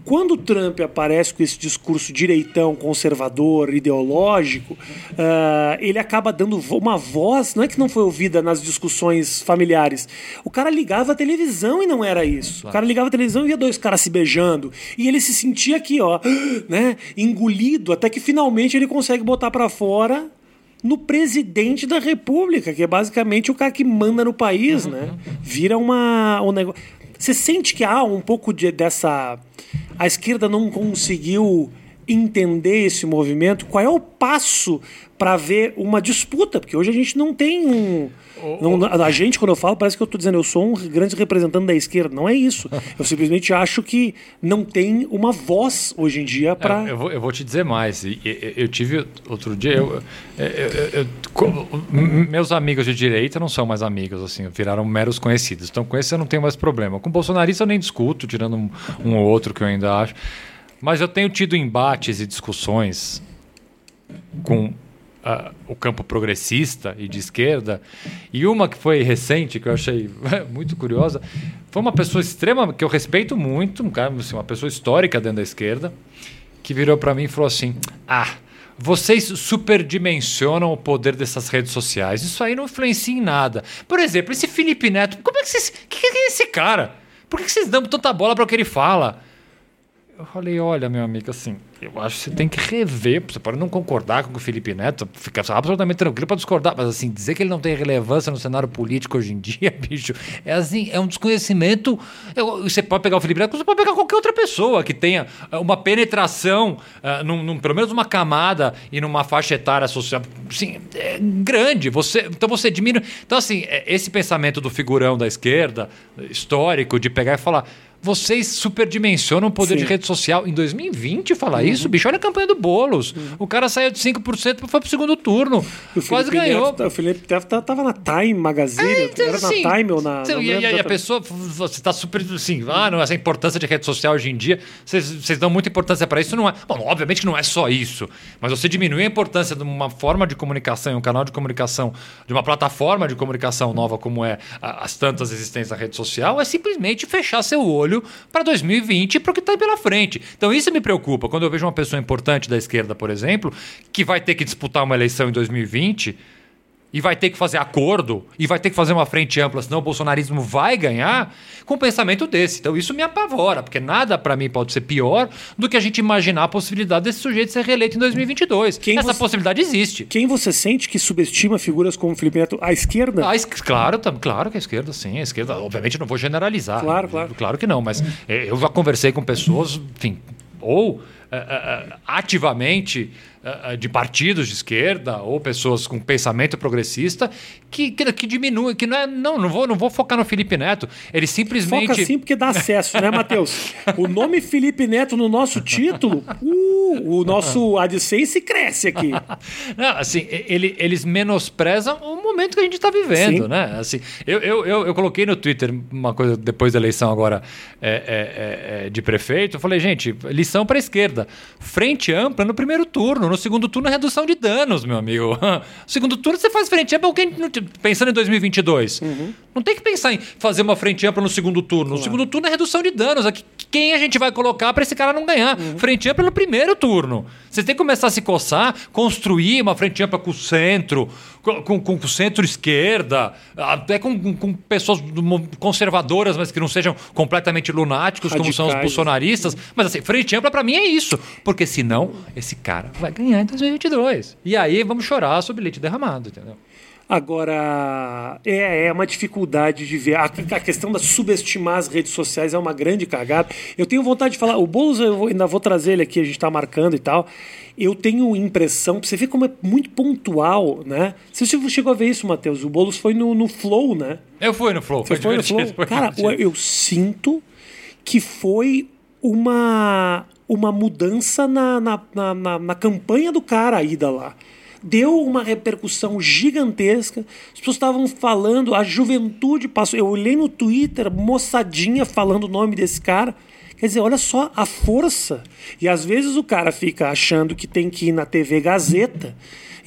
Quando o Trump aparece com esse discurso direitão, conservador, ideológico, ah, ele acaba dando uma voz, não é que não foi ouvida nas discussões familiares. O cara ligava a televisão e não era isso. O cara ligava a televisão e via dois caras se beijando. E ele se sentia aqui, ó, né, engolido, até que finalmente ele consegue botar pra fora no presidente da República, que é basicamente o cara que manda no país, né? Vira uma um negócio. Você sente que há um pouco de, dessa a esquerda não conseguiu entender esse movimento? Qual é o passo para ver uma disputa? Porque hoje a gente não tem um. não- a gente, quando eu falo, parece que eu estou dizendo eu sou um grande representante da esquerda. Não é isso. Eu simplesmente acho que não tem uma voz hoje em dia para. É, eu, vou, eu vou te dizer mais. Eu, tive outro dia. Eu, meus amigos de direita não são mais amigos, assim, viraram meros conhecidos. Então, com esse eu não tenho mais problema. Com bolsonarista eu nem discuto, tirando um, um ou outro que eu ainda acho. Mas eu tenho tido embates e discussões com ah, o campo progressista e de esquerda. E uma que foi recente, que eu achei muito curiosa, foi uma pessoa extrema, que eu respeito muito, um cara, assim, uma pessoa histórica dentro da esquerda, que virou para mim e falou assim: Ah, vocês superdimensionam o poder dessas redes sociais. Isso aí não influencia em nada. Por exemplo, esse Felipe Neto, como é que vocês. Que, que é esse cara? Por que vocês dão tanta bola para o que ele fala? Eu falei, olha, meu amigo, assim, eu acho que você tem que rever. Você pode não concordar com o Felipe Neto, fica absolutamente tranquilo para discordar, mas assim, dizer que ele não tem relevância no cenário político hoje em dia, bicho, é assim, é um desconhecimento. Eu- você pode pegar o Felipe Neto, você pode pegar qualquer outra pessoa que tenha ah, uma penetração, ah, num, num- pelo menos uma camada e numa faixa etária social, assim, é grande. Você, então você diminui. Então, assim, é- esse pensamento do figurão da esquerda, histórico, de pegar e falar. Vocês superdimensionam o poder Sim. de rede social. Em 2020, falar isso, bicho, olha a campanha do Boulos. O cara saiu de 5% e foi pro segundo turno. O Quase Felipe ganhou. Neto, o Felipe Neto tá- tava na Time Magazine, então, era assim, na Time ou na. então, e, e- e a pessoa, você está super assim, ah, não, essa importância de rede social hoje em dia, vocês, dão muita importância para isso, não é. Bom, obviamente que não é só isso, mas você diminui a importância de uma forma de comunicação, um canal de comunicação, de uma plataforma de comunicação nova como é as tantas existentes da rede social, é simplesmente fechar seu olho para 2020 e para o que está pela frente. Então isso me preocupa quando eu vejo uma pessoa importante da esquerda, por exemplo, que vai ter que disputar uma eleição em 2020 e vai ter que fazer acordo e vai ter que fazer uma frente ampla, senão o bolsonarismo vai ganhar com um pensamento desse. Então isso me apavora, porque nada para mim pode ser pior do que a gente imaginar a possibilidade desse sujeito ser reeleito em 2022. Quem Essa você- possibilidade existe. Quem você sente que subestima figuras como Felipe Neto? A esquerda? Ah, es- claro, claro que a esquerda, sim. A esquerda, obviamente, não vou generalizar. Claro, claro. Claro que não, mas eh, eu já conversei com pessoas, enfim, ou eh, eh, ativamente de partidos de esquerda, ou pessoas com pensamento progressista, que, que, que diminuem, que não é. Não, não vou, não vou focar no Felipe Neto. Ele simplesmente. Foca sim porque dá acesso, né, Matheus? O nome Felipe Neto no nosso título, o nosso AdSense cresce aqui. Não, assim, ele- eles menosprezam o momento que a gente está vivendo, Sim. né? Assim, eu, eu, eu, eu coloquei no Twitter uma coisa depois da eleição agora é, é, é, de prefeito. Eu falei, gente, lição para a esquerda. Frente ampla no primeiro turno. No segundo turno é redução de danos, meu amigo. No segundo turno você faz frente ampla alguém pensando em 2022. Uhum. Não tem que pensar em fazer uma frente ampla no segundo turno. No segundo turno é redução de danos. Aqui, quem a gente vai colocar para esse cara não ganhar? Uhum. Frente ampla no primeiro turno. Você tem que começar a se coçar, construir uma frente ampla com o centro, com, com, com o centro-esquerda, até com, com- com pessoas conservadoras, mas que não sejam completamente lunáticos, como são os Radicais. bolsonaristas. Mas assim, frente ampla para mim é isso. Porque senão esse cara vai ganhar em 2022. E aí vamos chorar sobre leite derramado, entendeu? Agora, é, é uma dificuldade de ver. A, a questão da subestimar as redes sociais é uma grande cagada. Eu tenho vontade de falar. O Boulos, eu vou- ainda vou trazer ele aqui, a gente está marcando e tal. Eu tenho impressão, pra você ver como é muito pontual, né? Você chegou a ver isso, Matheus? O Boulos foi no, no Flow, né? Eu fui no Flow, Você foi, foi no. Flow? foi Cara, divertido. eu sinto que foi uma, uma mudança na, na, na, na- na campanha do cara a ida lá. Deu uma repercussão gigantesca. As pessoas estavam falando, a juventude passou. Eu olhei no Twitter, moçadinha falando o nome desse cara. Quer dizer, olha só a força. E às vezes o cara fica achando que tem que ir na TV Gazeta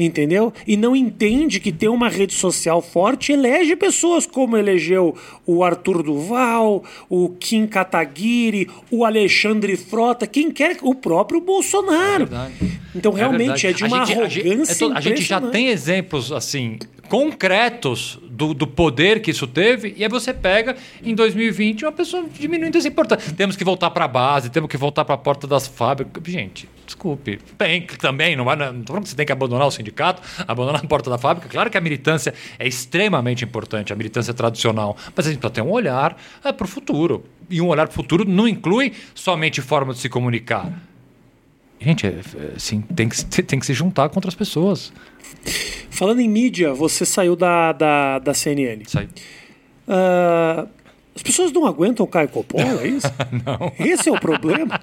entendeu? E não entende que ter uma rede social forte elege pessoas como elegeu o Arthur Duval, o Kim Kataguiri, o Alexandre Frota, quem quer, o próprio Bolsonaro. É então realmente é, verdade. de uma gente- a gente- arrogância é to- A gente já tem exemplos assim concretos do, do poder que isso teve e aí você pega em 2020 uma pessoa diminuindo essa importância. Temos que voltar para a base, temos que voltar para a porta das fábricas. Gente, desculpe. Que também, não vai, falando que você tem que abandonar o sindicato, abandonar a porta da fábrica. Claro que a militância é extremamente importante, a militância tradicional, mas a gente precisa ter um olhar para o futuro. E um olhar para o futuro não inclui somente forma de se comunicar. Gente, é, é, assim, tem, que, se- tem que se juntar contra as pessoas. Falando em mídia, você saiu da, da, da CNN. Isso aí. Ah, as pessoas não aguentam o Caio Coppola, é isso? não. Esse é o problema.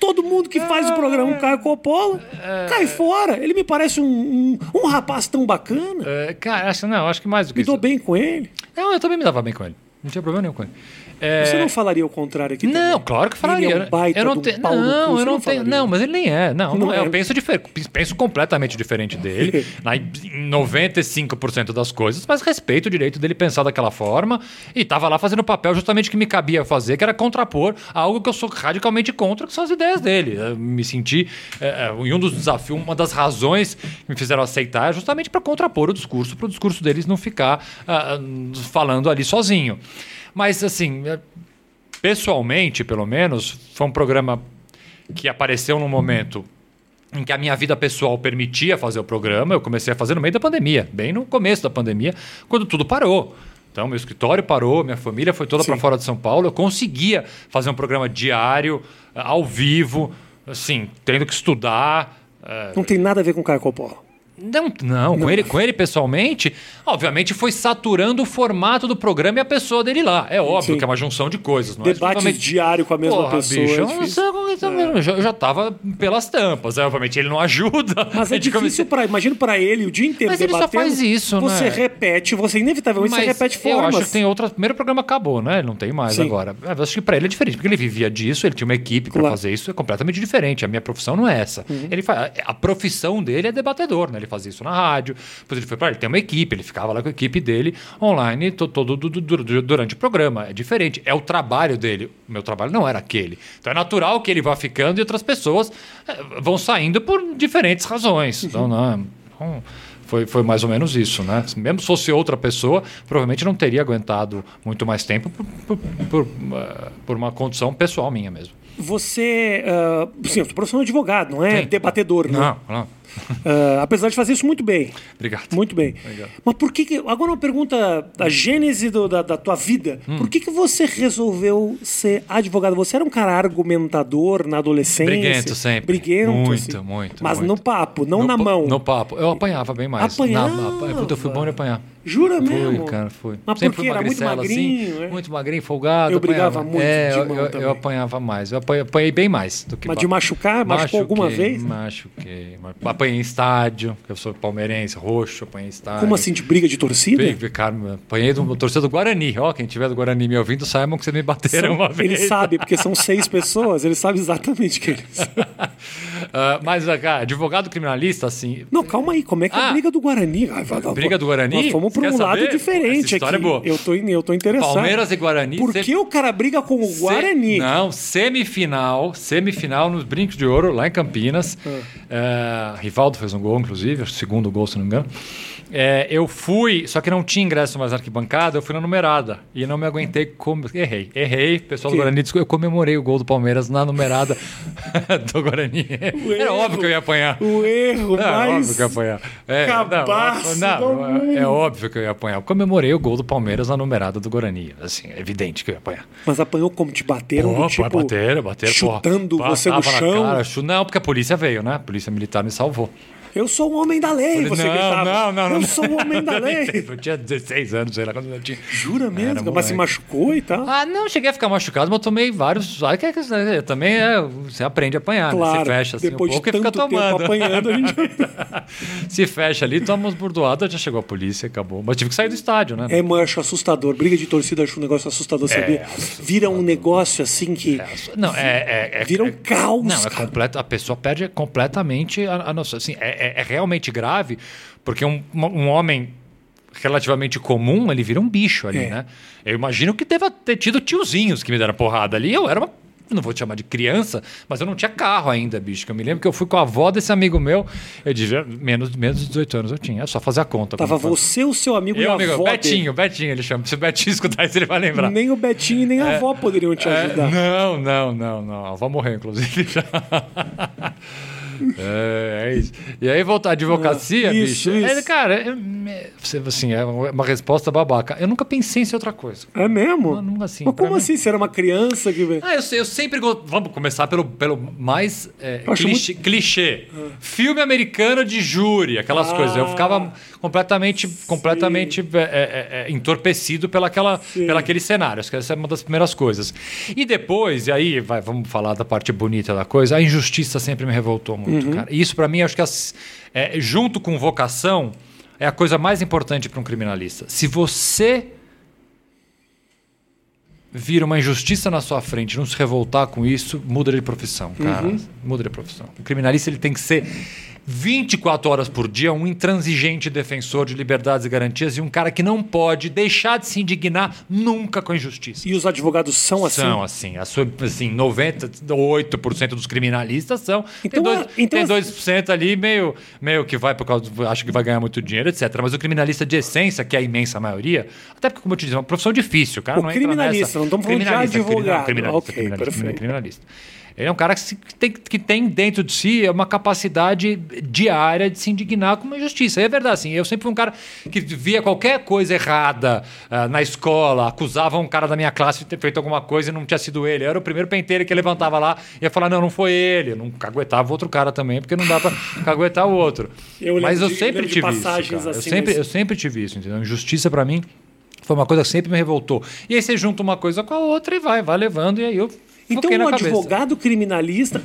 Todo mundo que faz o programa o Caio Coppola cai fora. Ele me parece um, um, um rapaz tão bacana. É, cara, acho, não, acho que mais do que Me isso. dou bem com ele. Não, eu também me dava bem com ele. Não tinha problema nenhum com ele. É, Você não falaria o contrário aqui Não, também? claro que falaria. Ele é um baita eu não tenho, cu, não, você eu não, tenho, falaria. não, mas ele nem é. Não, Não não é. Eu penso diferente, penso completamente diferente dele, na, em 95% das coisas, mas respeito o direito dele pensar daquela forma e tava lá fazendo o papel justamente que me cabia fazer, que era contrapor a algo que eu sou radicalmente contra, que são as ideias dele. Eu me senti é, é, em um dos desafios, uma das razões que me fizeram aceitar é justamente para contrapor o discurso, para o discurso deles não ficar ah, falando ali sozinho. Mas assim, é, pessoalmente, pelo menos, foi um programa que apareceu num momento em que a minha vida pessoal permitia fazer o programa. Eu comecei a fazer no meio da pandemia, bem no começo da pandemia, quando tudo parou. Então, meu escritório parou, minha família foi toda para fora de São Paulo. Eu conseguia fazer um programa diário, eh, ao vivo, assim, tendo que estudar. eh, Não tem nada a ver com o Caio Coppola. Não, não, Com, ele, com ele pessoalmente, obviamente foi saturando o formato do programa e a pessoa dele lá. É óbvio Sim. que é uma junção de coisas. Não é Debate exclusivamente- diário com a mesma Porra, pessoa. bicho, é eu, tá. Eu já- eu já tava pelas tampas. né? Obviamente ele não ajuda. Mas é difícil comecei- para. Imagina para ele o dia inteiro Mas ele só faz isso, Você né? repete, você inevitavelmente você repete eu formas. acho que tem outra. Primeiro programa acabou, né? Ele não tem mais Sim. agora. Eu acho que para ele é diferente, porque ele vivia disso, ele tinha uma equipe para Claro. fazer isso, é completamente diferente. A minha profissão não é essa. Uhum. Ele fa... A profissão dele é debatedor, né? Ele fazia isso na rádio, depois ele foi para ele tem uma equipe, ele ficava lá com a equipe dele online to- todo du- du- du- durante o programa. É diferente, é o trabalho dele. O meu trabalho não era aquele. Então é natural que ele vá ficando e outras pessoas eh, vão saindo por diferentes razões. Uhum. Então, não. então, foi, foi mais ou menos isso, né? Mesmo se fosse outra pessoa, provavelmente não teria aguentado muito mais tempo por, por, por, eh, por uma condição pessoal minha mesmo. Você. Uh, sim, eu sou profissional advogado, não é Sim. debatedor, né? Não, não. Ah, apesar de fazer isso muito bem. Obrigado. Muito bem. Obrigado. Mas por que, que. Agora uma pergunta da gênese do- da, da tua vida. Hum. Por que, que você resolveu ser advogado? Você era um cara argumentador na adolescência? Briguento sempre. Briguento. Muito, assim. muito, Mas muito. no papo, não no, na mão. No papo. Eu apanhava bem mais. Apanhava? Na, puta, eu fui bom em apanhar. Jura mesmo? Fui, cara, fui. Mas Sempre por fui quê? Era muito magricela, magrinho, assim, é? muito magrinho, folgado. Eu brigava apanhava. muito é, de eu, mão eu, eu apanhava mais. Eu apanhei, apanhei bem mais do que Mas de machucar? Machucou alguma Machuquei, vez? Machuquei. Ma- apanhei em estádio, eu sou palmeirense, roxo, apanhei em estádio. Como assim, de briga de torcida? Briga, cara, apanhei do torcedor do Guarani. Ó, quem tiver do Guarani me ouvindo, saibam que vocês me bateram uma vez. Ele sabe, porque são seis pessoas, ele sabe exatamente que eles. Uh, mas, cara, advogado criminalista, assim. Não, calma aí, como é que é a Ah. briga do Guarani? Ah, Briga do Guarani? Nós fomos Para um lado diferente história aqui. é boa. Eu, tô, eu tô interessado. Palmeiras e Guarani. Por que o cara briga com o Guarani? Não, semifinal, semifinal nos Brincos de Ouro, lá em Campinas. É, Rivaldo fez um gol, inclusive, o segundo gol, se não me engano. É, eu fui, só que não tinha ingresso mais na arquibancada, eu fui na numerada. E não me aguentei, com... errei. Errei, o pessoal do Que? Guarani disse que eu comemorei o gol do Palmeiras na numerada do Guarani. Era erro. óbvio que eu ia apanhar. O erro É mais. óbvio que eu ia apanhar. É, cabaço não, do não, mundo. é óbvio que eu ia apanhar. Eu comemorei o gol do Palmeiras na numerada do Guarani. Assim, é evidente que eu ia apanhar. Mas apanhou como? Te bateram Pô, do tipo. bateram, bateram. chutando porra. você no chão. cara, não, porque a polícia veio, né? A polícia militar me salvou. Eu sou um homem da lei, você não, gritava. não, não, não. Eu sou um homem da lei. Eu tinha 16 anos, sei lá quando eu tinha. Jura mesmo? Era Mas se machucou e tal? Ah, não, cheguei a ficar machucado, mas eu tomei vários. Ah, que- que- também é, você aprende a apanhar, né? claro. Se fecha assim depois um pouco de e fica tanto tempo tomando. apanhando, a gente. Se fecha ali, toma uns burdoadas, já chegou a polícia, acabou. Mas tive que sair do estádio, né? É, mas eu acho assustador. Briga de torcida acho um negócio assustador, sabia? Vira um negócio assim que. Não, é. é, é Vira um é- caos, Não, é completo. A pessoa perde completamente a, a noção. Assim, é, é- é realmente grave, porque um, um homem relativamente comum, ele vira um bicho ali, É. né? Eu imagino que deva ter tido tiozinhos que me deram porrada ali. Eu era uma. Não vou te chamar de criança, mas eu não tinha carro ainda, bicho. Eu me lembro que eu fui com a avó desse amigo meu. Eu devia. Menos, menos de 18 anos eu tinha. É só fazer a conta. Tava você, o seu amigo e Eu, a amigo, avó. Betinho, Betinho, ele chama. Se o Betinho escutar isso, ele vai lembrar. dele. Nem o Betinho e nem a avó poderiam te É, ajudar. não, não, não, não. A avó morreu, inclusive. já. É, é isso. E aí voltar à advocacia, Ah, isso, bicho. isso. É, cara, é, é, você, assim, é uma resposta babaca. Eu nunca pensei em ser outra coisa. É mesmo? Não, assim, Mas como mim- assim? Você era uma criança que. Ah, eu, sei, eu sempre gosto. Vamos começar pelo, pelo mais é, Eu acho clichê. clichê. Filme americano de júri, aquelas Ah. coisas. Eu ficava completamente, completamente é, é, é, entorpecido pela aquela, pela aquele cenário. Acho que essa é uma das primeiras coisas. E depois, e aí vai, vamos falar da parte bonita da coisa, a injustiça sempre me revoltou muito, cara. E isso, para mim, acho que as- é, junto com vocação, é a coisa mais importante para um criminalista. Se você vira uma injustiça na sua frente, não se revoltar com isso, muda de profissão, cara. Muda de profissão. O criminalista ele tem que ser 24 horas por dia um intransigente defensor de liberdades e garantias e um cara que não pode deixar de se indignar nunca com a injustiça. E os advogados são assim? São assim, assim 98% dos criminalistas são. Então, tem dois, é- então tem é- 2% ali meio, meio que vai por causa, do- acho que vai ganhar muito dinheiro, etc. Mas o criminalista de essência, que é a imensa maioria, até porque, como eu te disse, é uma profissão difícil, cara. O não criminalista, não estamos falando de Criminalista, advogado. Criminalista, criminalista, perfeito. criminalista. Ele é um cara que, se- que tem, que tem dentro de si uma capacidade diária de se indignar com uma injustiça. E é verdade, assim, eu sempre fui um cara que via qualquer coisa errada ah, na escola, acusava um cara da minha classe de ter feito alguma coisa e não tinha sido ele. Eu era o primeiro penteiro que levantava lá e ia falar, não, não foi ele. Eu não caguetava outro cara também, porque não dá pra caguetar o outro. Eu Mas eu de- sempre tive isso, cara. Eu assim, sempre, eu sempre tive isso, entendeu? Injustiça pra mim foi uma coisa que sempre me revoltou. E aí você junta uma coisa com a outra e vai, vai levando, e aí eu Então, um cabeça. advogado criminalista.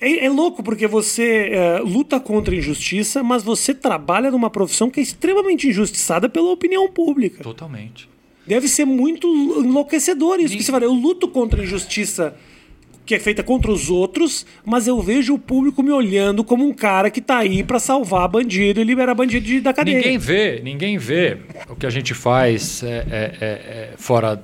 É, é louco porque você é, luta contra a injustiça, mas você trabalha numa profissão que é extremamente injustiçada pela opinião pública. Totalmente. Deve ser muito enlouquecedor isso. Que você fala, eu luto contra a injustiça que é feita contra os outros, mas eu vejo o público me olhando como um cara que tá aí pra salvar bandido e liberar bandido de- da cadeia. Ninguém vê, ninguém vê o que a gente faz é, é, é, é, fora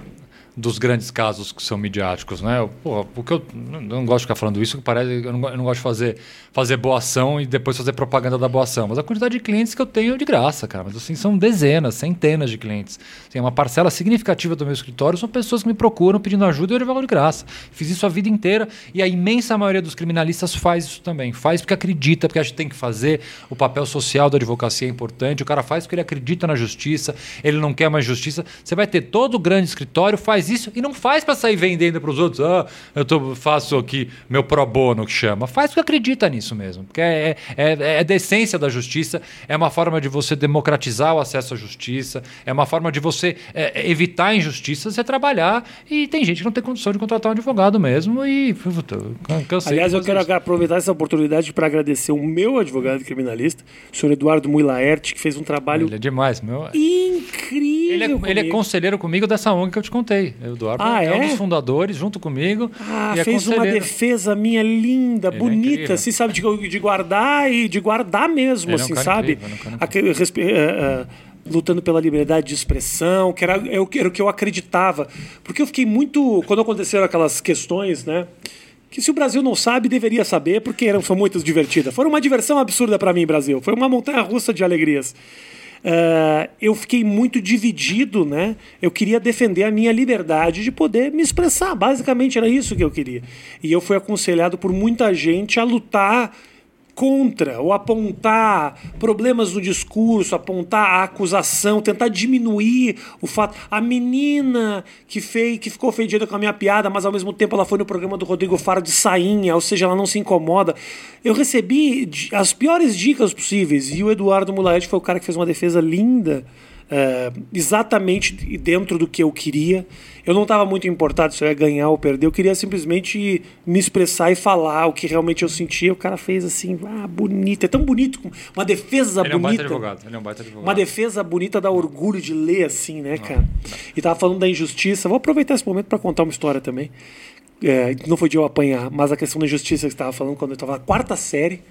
dos grandes casos que são midiáticos, né? Porra, porque eu não, gosto de ficar falando isso, parece eu não, eu não gosto de fazer, fazer boa ação e depois fazer propaganda da boa ação. Mas a quantidade de clientes que eu tenho é de graça, cara. Mas assim, são dezenas, centenas de clientes. Assim, uma parcela significativa do meu escritório são pessoas que me procuram pedindo ajuda e eu devolvo de graça. Fiz isso a vida inteira e a imensa maioria dos criminalistas faz isso também. Faz porque acredita, porque a gente tem que fazer. O papel social da advocacia é importante. O cara faz porque ele acredita na justiça, ele não quer mais justiça. Você vai ter todo o grande escritório, faz isso e não faz para sair vendendo para os outros. Ah, eu tô, faço aqui meu pro bono que chama. Faz porque acredita nisso mesmo. Porque é, é, é, é da essência da justiça, é uma forma de você democratizar o acesso à justiça, é uma forma de você é, evitar injustiças, é trabalhar. E tem gente que não tem condição de contratar um advogado mesmo. E puta, cansei. Aliás, eu quero isso. aproveitar essa oportunidade para agradecer o meu advogado criminalista, o senhor Eduardo Muilaert, que fez um trabalho Ele é demais, meu. incrível. Ele é, ele é conselheiro comigo dessa ONG que eu te contei. Eduardo Ah, é? um é? dos fundadores, junto comigo. Ah, é fez uma defesa minha linda, Ele é bonita, incrível. assim, sabe, de, de guardar e de guardar mesmo, Ele é um assim, sabe? incrível, é Aquele eh, lutando pela liberdade de expressão, que era, era o que eu acreditava. Porque eu fiquei muito. Quando aconteceram aquelas questões, né? Que se o Brasil não sabe, deveria saber, porque eram, são muito divertidas. Foi uma diversão absurda para mim, Brasil. Foi uma montanha russa de alegrias. Eh, eu fiquei muito dividido, né? Eu queria defender a minha liberdade de poder me expressar. Basicamente era isso que eu queria. E eu fui aconselhado por muita gente a lutar contra ou apontar problemas no discurso, apontar a acusação, tentar diminuir o fato. A menina que fez, que ficou ofendida com a minha piada, mas ao mesmo tempo ela foi no programa do Rodrigo Faro de sainha, ou seja, ela não se incomoda. Eu recebi as piores dicas possíveis e o Eduardo Mulaete foi o cara que fez uma defesa linda. É, exatamente dentro do que eu queria. Eu não estava muito importado se eu ia ganhar ou perder, eu queria simplesmente me expressar e falar o que realmente eu sentia. O cara fez assim, ah, bonito, é tão bonito, uma defesa Ele é um bonita. advogado. Ele é um baita advogado. Uma defesa bonita dá orgulho de ler assim, né, cara? E tava falando da injustiça. Vou aproveitar esse momento para contar uma história também. É, não foi de eu apanhar, mas a questão da injustiça que você estava falando quando eu estava na quarta série.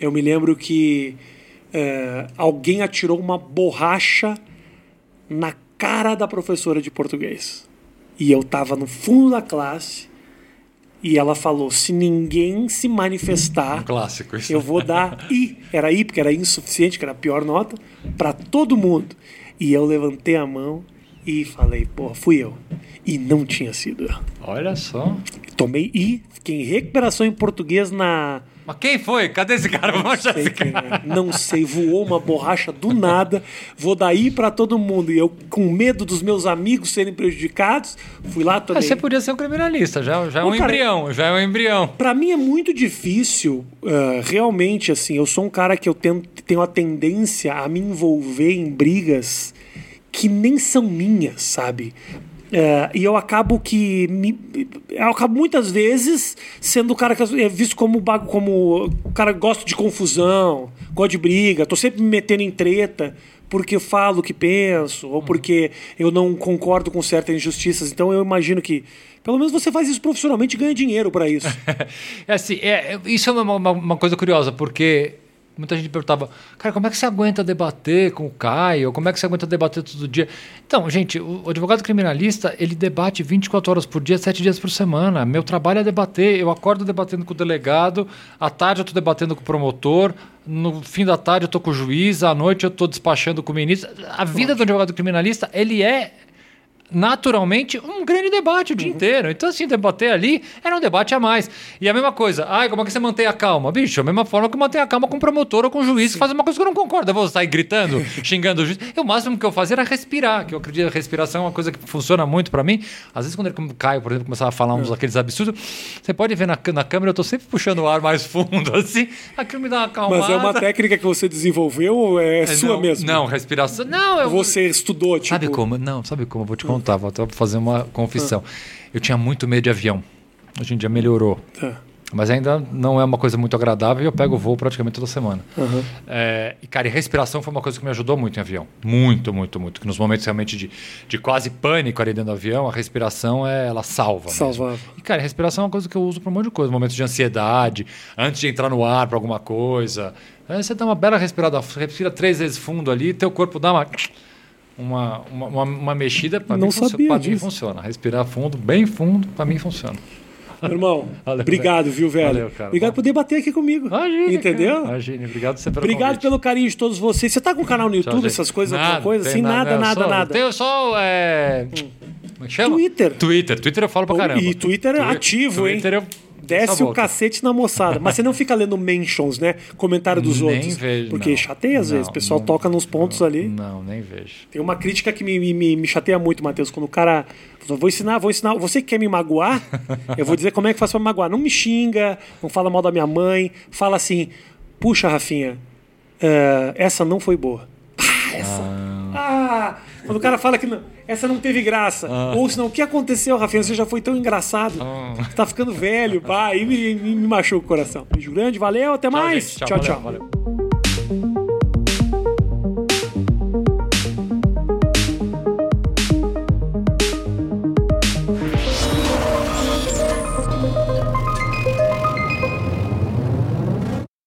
Eu me lembro que é, alguém atirou uma borracha na cara da professora de português. E eu tava no fundo da classe e ela falou: se ninguém se manifestar, Clássico isso. eu vou dar I. Era I, porque era insuficiente, que era a pior nota, para todo mundo. E eu levantei a mão e falei: pô, fui eu. E não tinha sido eu. Olha só. Tomei I, fiquei em recuperação em português na. Mas quem foi? Cadê esse cara? Achar sei esse quem cara. é. Não sei, voou uma borracha do nada. Vou dar I para todo mundo. E eu, com medo dos meus amigos serem prejudicados, fui lá, Ah, tomei. Você podia ser um criminalista, já, já é um cara, embrião, já é um embrião. Pra mim é muito difícil, ah, realmente, assim, eu sou um cara que eu tento, tenho a tendência a me envolver em brigas que nem são minhas, sabe? Ah, e eu acabo que. Me, eu acabo muitas vezes sendo o cara que é visto como, bago- como o cara gosta de confusão, gosta de briga, tô sempre me metendo em treta porque falo o que penso, ou porque eu não concordo com certas injustiças. Então eu imagino que, pelo menos você faz isso profissionalmente e ganha dinheiro pra isso. É assim, é, é- isso é uma, uma- uma coisa curiosa, porque muita gente perguntava, cara, como é que você aguenta debater com o Caio? Como é que você aguenta debater todo dia? Então, gente, o, advogado criminalista, ele debate 24 horas por dia, 7 dias por semana. Meu trabalho é debater. Eu acordo debatendo com o delegado, à tarde eu estou debatendo com o promotor, no fim da tarde eu estou com o juiz, à noite eu estou despachando com o ministro. A vida do advogado criminalista, ele é naturalmente um grande debate o dia inteiro. Então, assim, debater ali era um debate a mais. E a mesma coisa, ai, como é que você mantém a calma? Bicho, a mesma forma que eu mantenho a calma com o promotor ou com o juiz que faz uma coisa que eu não concordo. Eu vou sair gritando, xingando o juiz. E o máximo que eu fazia era respirar, que eu acredito que a respiração é uma coisa que funciona muito pra mim. Às vezes, quando ele cai, por exemplo, começava a falar uns daqueles absurdos, você pode ver na, na câmera, eu tô sempre puxando o ar mais fundo, assim. Aquilo me dá uma acalmada. Mas é uma técnica que você desenvolveu ou é, É, sua não, mesmo? Não, respiração. Não, eu. Você estudou, tipo... Sabe como? Não, sabe como? Eu vou te contar, vou até fazer uma confissão. Eu tinha muito medo de avião. Hoje em dia melhorou. Tá. Mas ainda não é uma coisa muito agradável e eu pego voo praticamente toda semana. É, e, cara, e respiração foi uma coisa que me ajudou muito em avião. Muito, muito, muito. Que nos momentos realmente de, de quase pânico ali dentro do avião, a respiração, é, ela salva. mesmo. Salvava. E, cara, respiração é uma coisa que eu uso para um monte de coisa. Momentos de ansiedade, antes de entrar no ar para alguma coisa. Aí você dá uma bela respirada, respira três vezes fundo ali, teu corpo dá uma. Uma, uma, uma, mexida, para Não mim, pra mim funciona. Respirar fundo, bem fundo, para mim funciona. Meu Irmão, Valeu, obrigado, viu, velho? Valeu, cara. Obrigado por debater aqui comigo. Imagina, Entendeu? cara. Imagina, obrigado você pelo Obrigado convite. pelo carinho de todos vocês. Você tá com um canal no YouTube, essas coisas, alguma Nada, coisa? tem Assim, nada, nada, só- nada. Tenho só. É... Como é que chama? Twitter. Twitter. Twitter eu falo pra caramba. e Twitter é ativo, hein? Twitter eu Desce o cacete na moçada. Mas você não fica lendo mentions, né? Comentário dos Nem outros. vejo, Porque não. chateia às Não, vezes. O pessoal não, toca nos pontos ali. Não, nem vejo. Tem uma crítica que me, me, me chateia muito, Matheus, quando o cara. Vou ensinar, vou ensinar. Você que quer me magoar, eu vou dizer como é que faz pra me magoar. Não me xinga, não fala mal da minha mãe. Fala assim: puxa, Rafinha, eh, essa não foi boa. Pá, essa. Ah. Quando o cara fala que não- essa não teve graça. Ou senão, o que aconteceu, Rafinha? Você já foi tão engraçado. Você tá ficando velho, pá. Aí me, me, me machuca o coração. Beijo grande, valeu, até mais. gente. tchau. valeu, tchau. valeu.